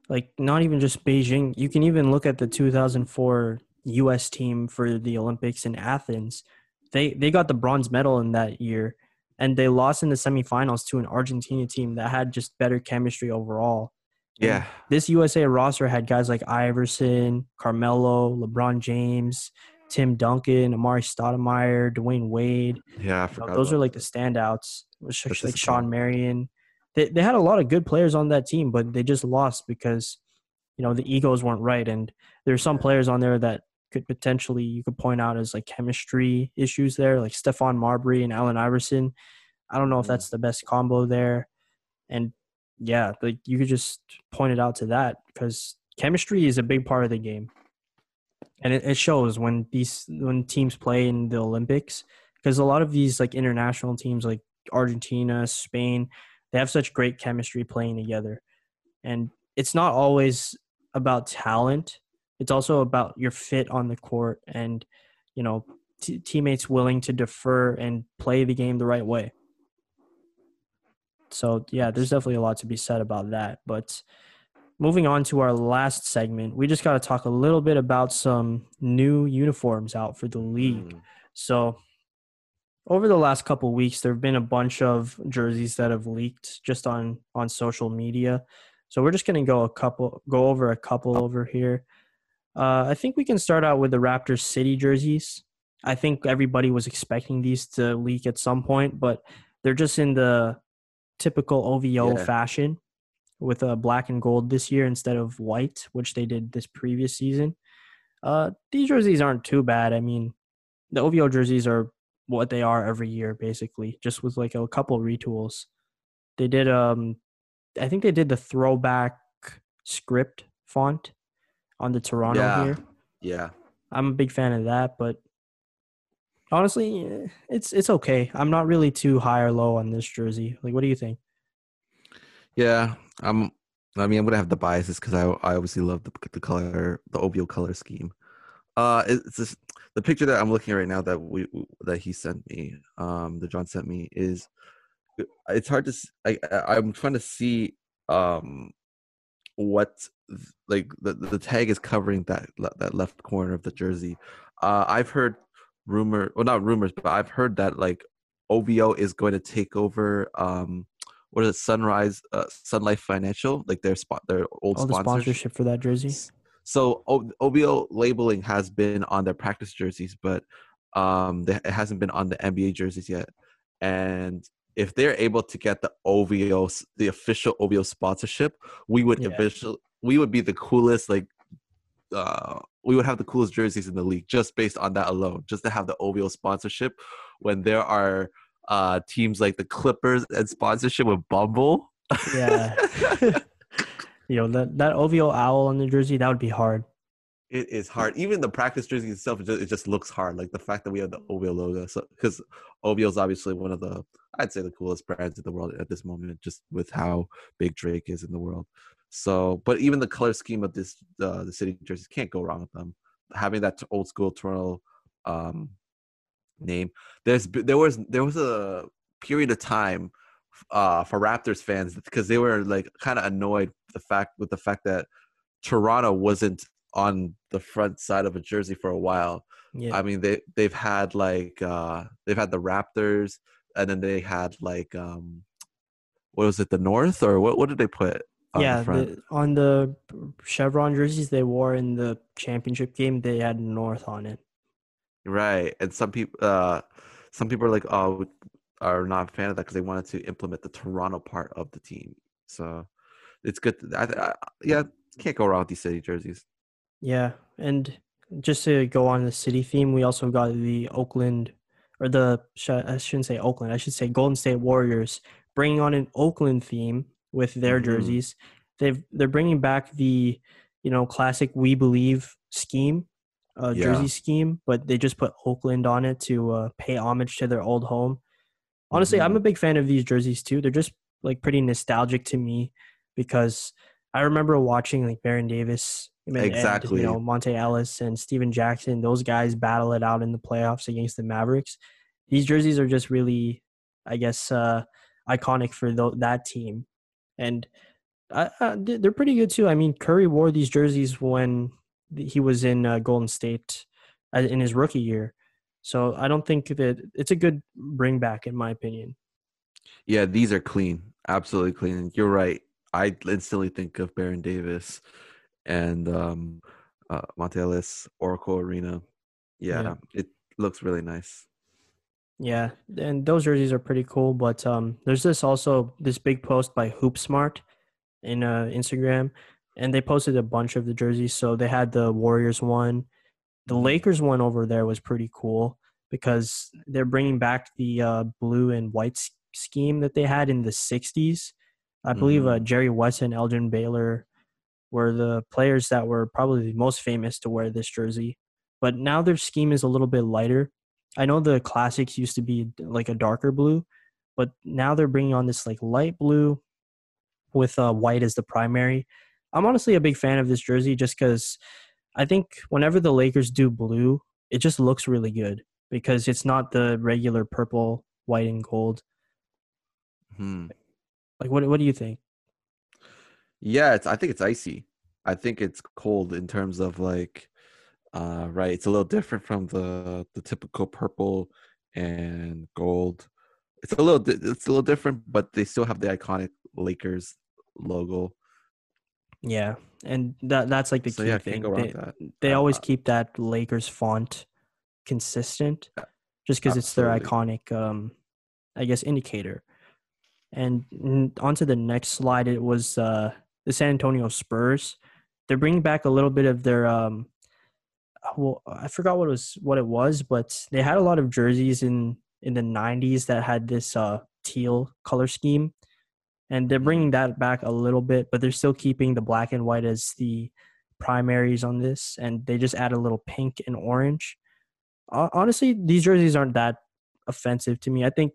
like not even just Beijing, you can even look at the 2004 U.S. team for the Olympics in Athens. They they got the bronze medal in that year, and they lost in the semifinals to an Argentina team that had just better chemistry overall. Yeah, and this USA roster had guys like Iverson, Carmelo, LeBron James, Tim Duncan, Amar'e Stoudemire, Dwyane Wade. Yeah, I forgot. You know, those are like the standouts. Like Shawn Marion. They they had a lot of good players on that team, but they just lost because you know the egos weren't right. And there's some players on there that could potentially you could point out as like chemistry issues there, like Stephon Marbury and Allen Iverson. I don't know if mm. that's the best combo there. And yeah, like you could just point it out to that because chemistry is a big part of the game. And it, it shows when these when teams play in the Olympics because a lot of these like international teams like Argentina, Spain, they have such great chemistry playing together. And it's not always about talent it's also about your fit on the court and you know t- teammates willing to defer and play the game the right way. So yeah there's definitely a lot to be said about that but moving on to our last segment we just got to talk a little bit about some new uniforms out for the league. Mm. so over the last couple weeks there have been a bunch of jerseys that have leaked just on on social media. So we're just going to go a couple go over a couple over here uh, I think we can start out with the Raptors City jerseys. I think everybody was expecting these to leak at some point, but they're just in the typical OVO yeah. fashion with a uh, black and gold this year instead of white, which they did this previous season. Uh, these jerseys aren't too bad. I mean, the OVO jerseys are what they are every year, basically, just with like a couple retools. They did, um, I think they did the throwback script font on the Toronto yeah. here. Yeah. I'm a big fan of that, but honestly, it's it's okay. I'm not really too high or low on this jersey. Like, what do you think? Yeah, I'm. I mean, I'm gonna have the biases because I I obviously love the the color, the OVO color scheme. Uh, it's just, the picture that I'm looking at right now that we that he sent me, um, that John sent me is it's hard to. I I'm trying to see um what like the the tag is covering that that left corner of the jersey. Uh, I've heard rumor, well, not rumors, but I've heard that like OVO is going to take over. Um, what is it? Sunrise, uh, Sun Life Financial, like their spot, their old All the sponsorship. sponsorship for that jersey. So o- OVO labeling has been on their practice jerseys, but um, they, it hasn't been on the NBA jerseys yet. And if they're able to get the OVO, the official OVO sponsorship, we would Yeah. eventually, we would be the coolest. Like, uh, we would have the coolest jerseys in the league just based on that alone. Just to have the OVO sponsorship, when there are uh, teams like the Clippers and sponsorship with Bumble. Yeah. [laughs] [laughs] you know that that OVO owl on the jersey that would be hard. It is hard. Even the practice jersey itself, it just, it just looks hard. Like the fact that we have the OVO logo. So because OVO is obviously one of the, I'd say the coolest brands in the world at this moment, just with how big Drake is in the world. So, but even the color scheme of this, uh, the city jerseys can't go wrong with them. Having that old school Toronto um, name. There's there was there was a period of time uh, for Raptors fans because they were like kind of annoyed the fact with the fact that Toronto wasn't on the front side of a jersey for a while. Yeah. I mean they they've had like uh they've had the Raptors and then they had like um what was it the North or what what did they put on yeah, the front? the, on the chevron jerseys they wore in the championship game, they had North on it. Right, and some people, uh, some people are like, oh, are not a fan of that because they wanted to implement the Toronto part of the team. So it's good. To, I, I, yeah, can't go wrong with these city jerseys. Yeah, and just to go on the city theme, we also got the Oakland, or the I shouldn't say Oakland, I should say Golden State Warriors, bringing on an Oakland theme with their Mhm. jerseys. They've they're bringing back the you know classic We Believe scheme, uh, Yeah. jersey scheme, but they just put Oakland on it to uh, pay homage to their old home. Honestly, I'm a big fan of these jerseys too. They're just like pretty nostalgic to me because I remember watching like Baron Davis, and, and, Exactly. you know Monta Ellis and Stephen Jackson. Those guys battle it out in the playoffs against the Mavericks. These jerseys are just really, I guess, uh, iconic for tho- that team, and I, I, they- they're pretty good too. I mean, Curry wore these jerseys when he was in uh, Golden State uh, in his rookie year. So I don't think that it's a good bring back, in my opinion. Yeah, these are clean, absolutely clean. You're right. I instantly think of Baron Davis and um, uh, Monta Ellis, Oracle Arena. Yeah, Yeah. it looks really nice. Yeah, and those jerseys are pretty cool. But um, there's this also this big post by Hoop Smart in uh, Instagram, and they posted a bunch of the jerseys. So they had the Warriors one, the Mhm. Lakers one over there was pretty cool because they're bringing back the uh, blue and white scheme that they had in the '60s. I believe uh, Jerry West and Elgin Baylor were the players that were probably the most famous to wear this jersey. But now their scheme is a little bit lighter. I know the classics used to be like a darker blue, but now they're bringing on this like light blue with uh, white as the primary. I'm honestly a big fan of this jersey just because I think whenever the Lakers do blue, it just looks really good because it's not the regular purple, white, and gold. Hmm. Like, what what do you think? Yeah, it's. I think it's icy. I think it's cold in terms of like, uh, right. It's a little different from the the typical purple and gold. It's a little. di- It's a little different, but they still have the iconic Lakers logo. Yeah, and that that's like the So key yeah, thing. can't go wrong They, they Uh, always keep that Lakers font consistent, Yeah, just because it's their iconic, um, I guess, indicator. And onto the next slide, it was uh, the San Antonio Spurs. They're bringing back a little bit of their. Um, well, I forgot what it was what it was, but they had a lot of jerseys in in the '90s that had this uh, teal color scheme, and they're Mhm. bringing that back a little bit, but they're still keeping the black and white as the primaries on this, and they just add a little pink and orange. Hon- Honestly, these jerseys aren't that offensive to me. I think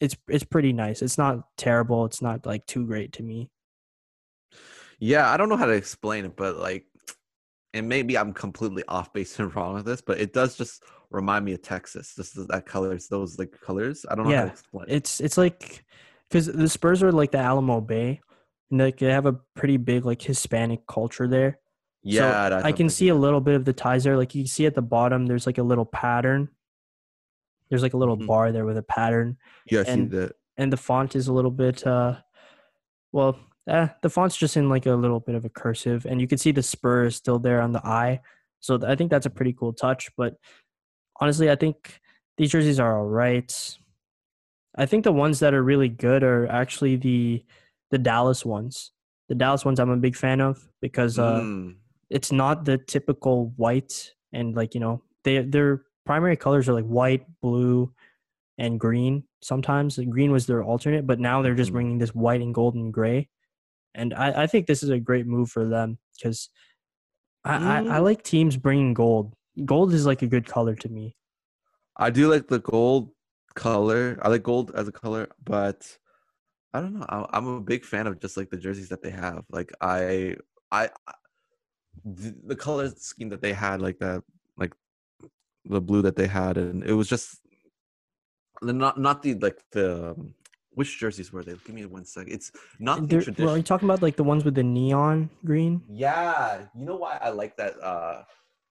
it's it's pretty nice. It's not terrible. It's not like too great to me. Yeah, I don't know how to explain it, but like, and maybe I'm completely off base and [laughs] wrong with this, but it does just remind me of Texas. Just that colors, those like colors. I don't know how Yeah, to explain. it. It's it's like because the Spurs are like the Alamo Bay, and like they have a pretty big like Hispanic culture there. Yeah, that's I can see a little bit of the ties there. Like you can see at the bottom, there's like a little pattern. There's like a little Mhm. bar there with a pattern. Yeah, I see that. and the font is a little bit. uh Well, eh, the font's just in like a little bit of a cursive, and you can see the spur is still there on the eye. So I think that's a pretty cool touch. But honestly, I think these jerseys are all right. I think the ones that are really good are actually the the Dallas ones. The Dallas ones I'm a big fan of because uh, Mm. it's not the typical white and like you know they their primary colors are like white, blue, and green. Sometimes green was their alternate, but now they're just Mhm. bringing this white and golden gray, and I, I think this is a great move for them because I, I, I Mm. like teams bringing gold. Gold is like a good color to me. I do like the gold color. I like gold as a color, but I don't know. I- I'm a big fan of just like the jerseys that they have. Like I, I, I- the, the color scheme that they had, like that, like the blue that they had, and it was just the- not not the like the um, which jerseys were they? Give me one second. It's not the They're- well, are you talking about like the ones with the neon green? Yeah, you know why I like that uh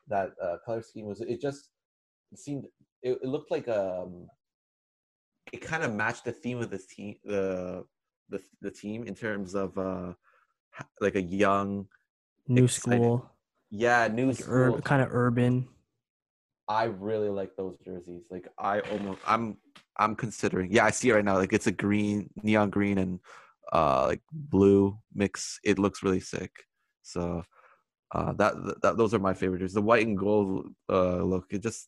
that uh color scheme was it just seemed it, it looked like um it kind of matched the theme of the team the the the team in terms of uh like a young New Exciting. school, yeah new like school. ur- kind of urban. I really like those jerseys. Like I almost I'm I'm considering. Yeah, I see it right now. Like it's a green, neon green and uh like blue mix. It looks really sick. So uh that, that those are my favorite jerseys. The white and gold uh look, it just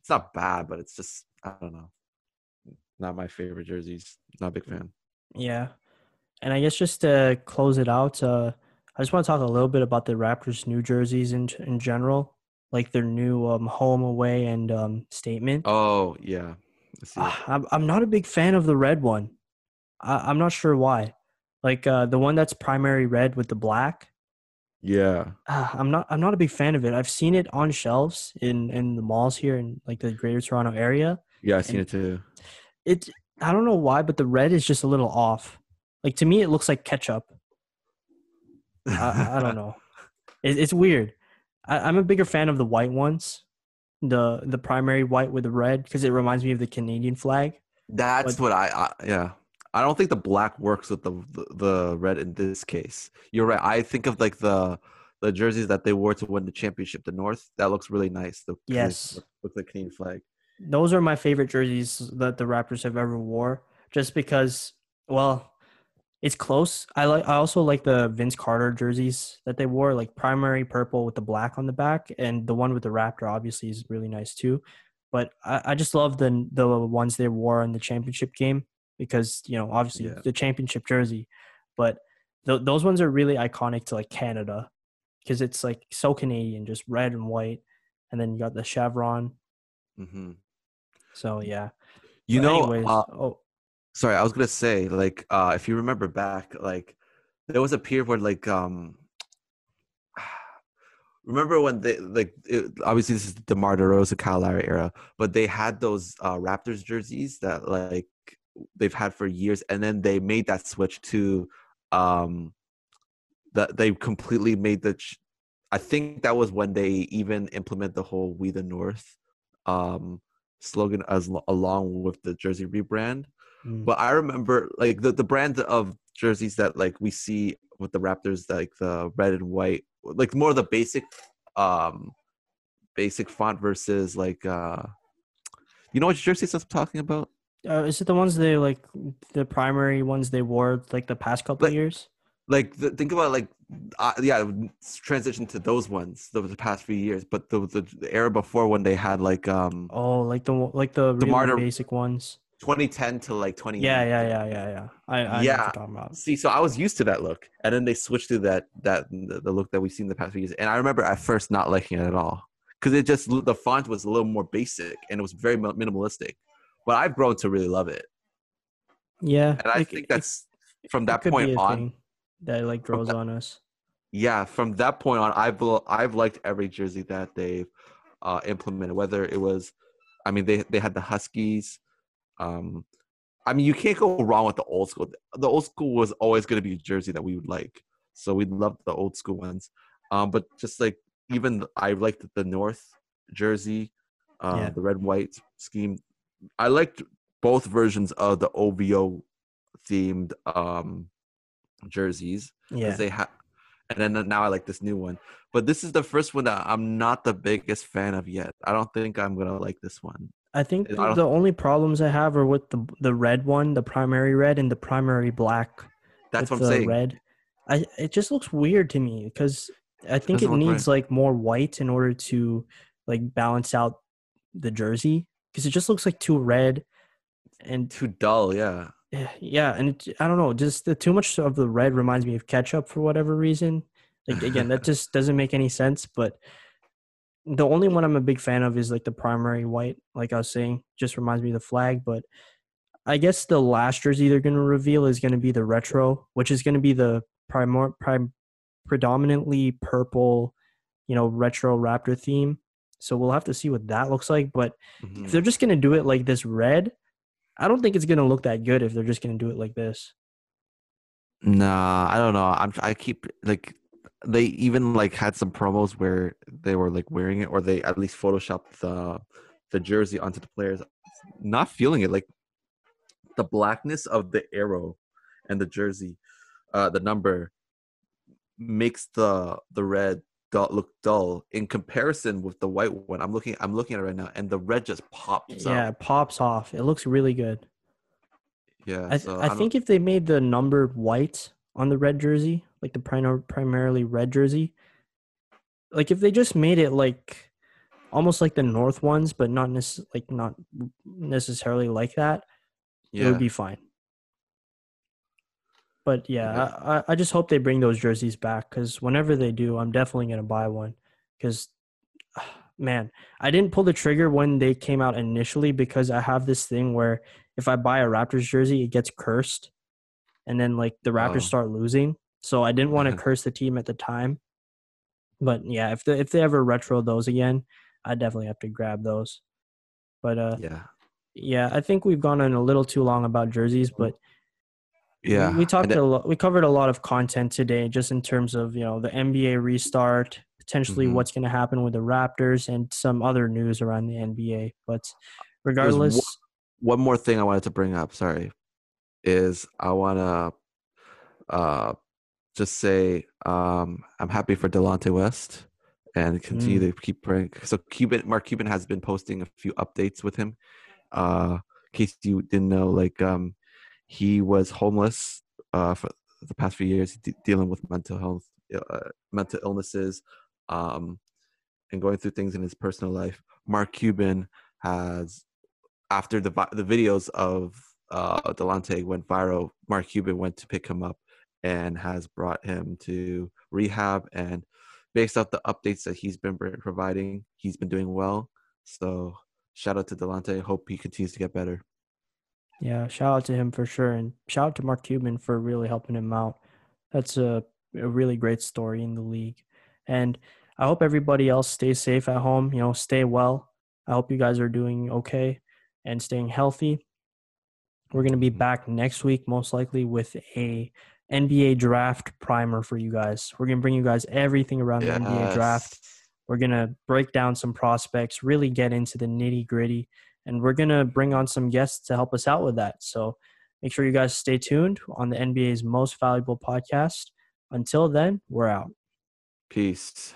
it's not bad, but it's just I don't know. Not my favorite jerseys. Not a big fan. Yeah. And I guess just to close it out, uh, I just want to talk a little bit about the Raptors' new jerseys in in general, like their new um, home, away, and um, statement. Oh yeah. I see it. Ah, I'm I'm not a big fan of the red one. I, I'm not sure why. Like uh, the one that's primary red with the black. Yeah. ah, I'm not I'm not a big fan of it. I've seen it on shelves in in the malls here in like the Greater Toronto area. Yeah, I've seen it too. It I don't know why, but the red is just a little off. Like to me, it looks like ketchup. I, I don't [laughs] know. It, it's weird. I, I'm a bigger fan of the white ones, the the primary white with the red, because it reminds me of the Canadian flag. That's But- what I, I yeah. I don't think the black works with the, the the red in this case. You're right. I think of like the the jerseys that they wore to win the championship, the North. That looks really nice. The Yes. look like Canadian flag. Those are my favorite jerseys that the Raptors have ever wore, just because. Well, it's close. I like. I also like the Vince Carter jerseys that they wore, like primary purple with the black on the back, and the one with the Raptor obviously is really nice too. But I, I just love the the ones they wore in the championship game because you know obviously Yeah. the championship jersey, but th- those ones are really iconic to like Canada because it's like so Canadian, just red and white, and then you got the chevron. hmm So yeah. You But know, anyways, uh, oh sorry, I was gonna say like uh if you remember back, like there was a period where like um [sighs] remember when they like it, obviously this is the DeMar DeRozan Lowry era, but they had those uh Raptors jerseys that like they've had for years, and then they made that switch to um that they completely made the. Ch- I think that was when they even implement the whole "We the North" um slogan as along with the jersey rebrand. Mm, But I remember like the, the brand of jerseys that like we see with the Raptors, like the red and white, like more of the basic um basic font versus like uh you know what jerseys I'm talking about? uh, is it the ones they like the primary ones they wore like the past couple Like- years? Like the, think about like uh, yeah, transition to those ones the, the past few years, but the, the the era before when they had like um Oh, like the like the really Martyr- basic ones. 2010 to like 20 Yeah, yeah, yeah, yeah, yeah. I, I Yeah. talking about. See, so I was used to that look, and then they switched to that that the, look that we've seen the past few years. And I remember at first not liking it at all because it just the font was a little more basic and it was very minimalistic. But I've grown to really love it, Yeah, and I it- think it- that's from that point on. that like grows on us. Yeah, from that point on, I've I've liked every jersey that they've uh, implemented. Whether it was, I mean, they they had the Huskies, um, I mean, you can't go wrong with the old school. The old school was always going to be a jersey that we would like, so we love the old school ones. Um, but just like even I liked the North jersey, uh, Yeah. the red white scheme. I liked both versions of the OVO themed um jerseys Yeah. they have and then now i like this new one but this is the first one that i'm not the biggest fan of yet i don't think i'm gonna like this one I think I the, only problems I have are with the the red one, the primary red, and the primary black. that's what i'm saying Red. I it just looks weird to me because I think it Doesn't needs like more white in order to like balance out the jersey because it just looks like too red and too dull yeah Eh, yeah and it, i don't know just the too much of the red reminds me of ketchup for whatever reason like again that [laughs] just doesn't make any sense but the only one i'm a big fan of is like the primary white like i was saying just reminds me of the flag but i guess the last jersey they're going to reveal is going to be the retro which is going to be the primor prime predominantly purple you know retro raptor theme so we'll have to see what that looks like but Mhm. if they're just gonna do it like this red, I don't think it's gonna look that good if they're just gonna do it like this. nah i don't know i'm i keep like they even like had some promos where they were like wearing it or they at least photoshopped the the jersey onto the players not feeling it like the blackness of the arrow and the jersey uh the number makes the the red dull, look dull in comparison with the white one i'm looking i'm looking at it right now and the red just pops yeah, it pops off. It looks really good. yeah I, th- so I don't- think if they made the number white on the red jersey, like the prim- primarily red jersey, like if they just made it like almost like the North ones, but not nec- like not necessarily like that, it would be fine. But yeah, Yeah. I, I- I just hope they bring those jerseys back because whenever they do, I'm definitely gonna buy one. Because, [sighs] man, I didn't pull the trigger when they came out initially because I have this thing where if I buy a Raptors jersey, it gets cursed, and then like the Raptors Oh. start losing. So I didn't want to curse the team at the time. But yeah, if they if they ever retro those again, I definitely have to grab those. But uh, yeah yeah, I think we've gone on a little too long about jerseys, but yeah we and talked it- a lot. We covered a lot of content today, just in terms of you know the NBA restart, potentially Mhm. what's going to happen with the Raptors, and some other news around the NBA. But regardless, one more thing I wanted to bring up, sorry, is I want to uh, just say um, I'm happy for Delonte West and continue Mm. to keep praying. So Cuban, Mark Cuban has been posting a few updates with him. Uh, in case you didn't know, like um, he was homeless uh, for the past few years, de- dealing with mental health, uh, mental illnesses, um, and going through things in his personal life. Mark Cuban has after the the videos of uh, Delonte went viral, Mark Cuban went to pick him up and has brought him to rehab. And based off the updates that he's been providing, he's been doing well. So shout out to Delonte. Hope he continues to get better. yeah, shout out to him for sure, and shout out to Mark Cuban for really helping him out. That's a a really great story in the league, and I hope everybody else stays safe at home. You know, stay well. I hope you guys are doing okay and staying healthy. We're going to be back next week, most likely, with a NBA draft primer for you guys. We're going to bring you guys everything around the NBA draft. We're going to break down some prospects, really get into the nitty gritty, and we're going to bring on some guests to help us out with that. So make sure you guys stay tuned on the NBA's most valuable podcast. Until then, we're out. Peace.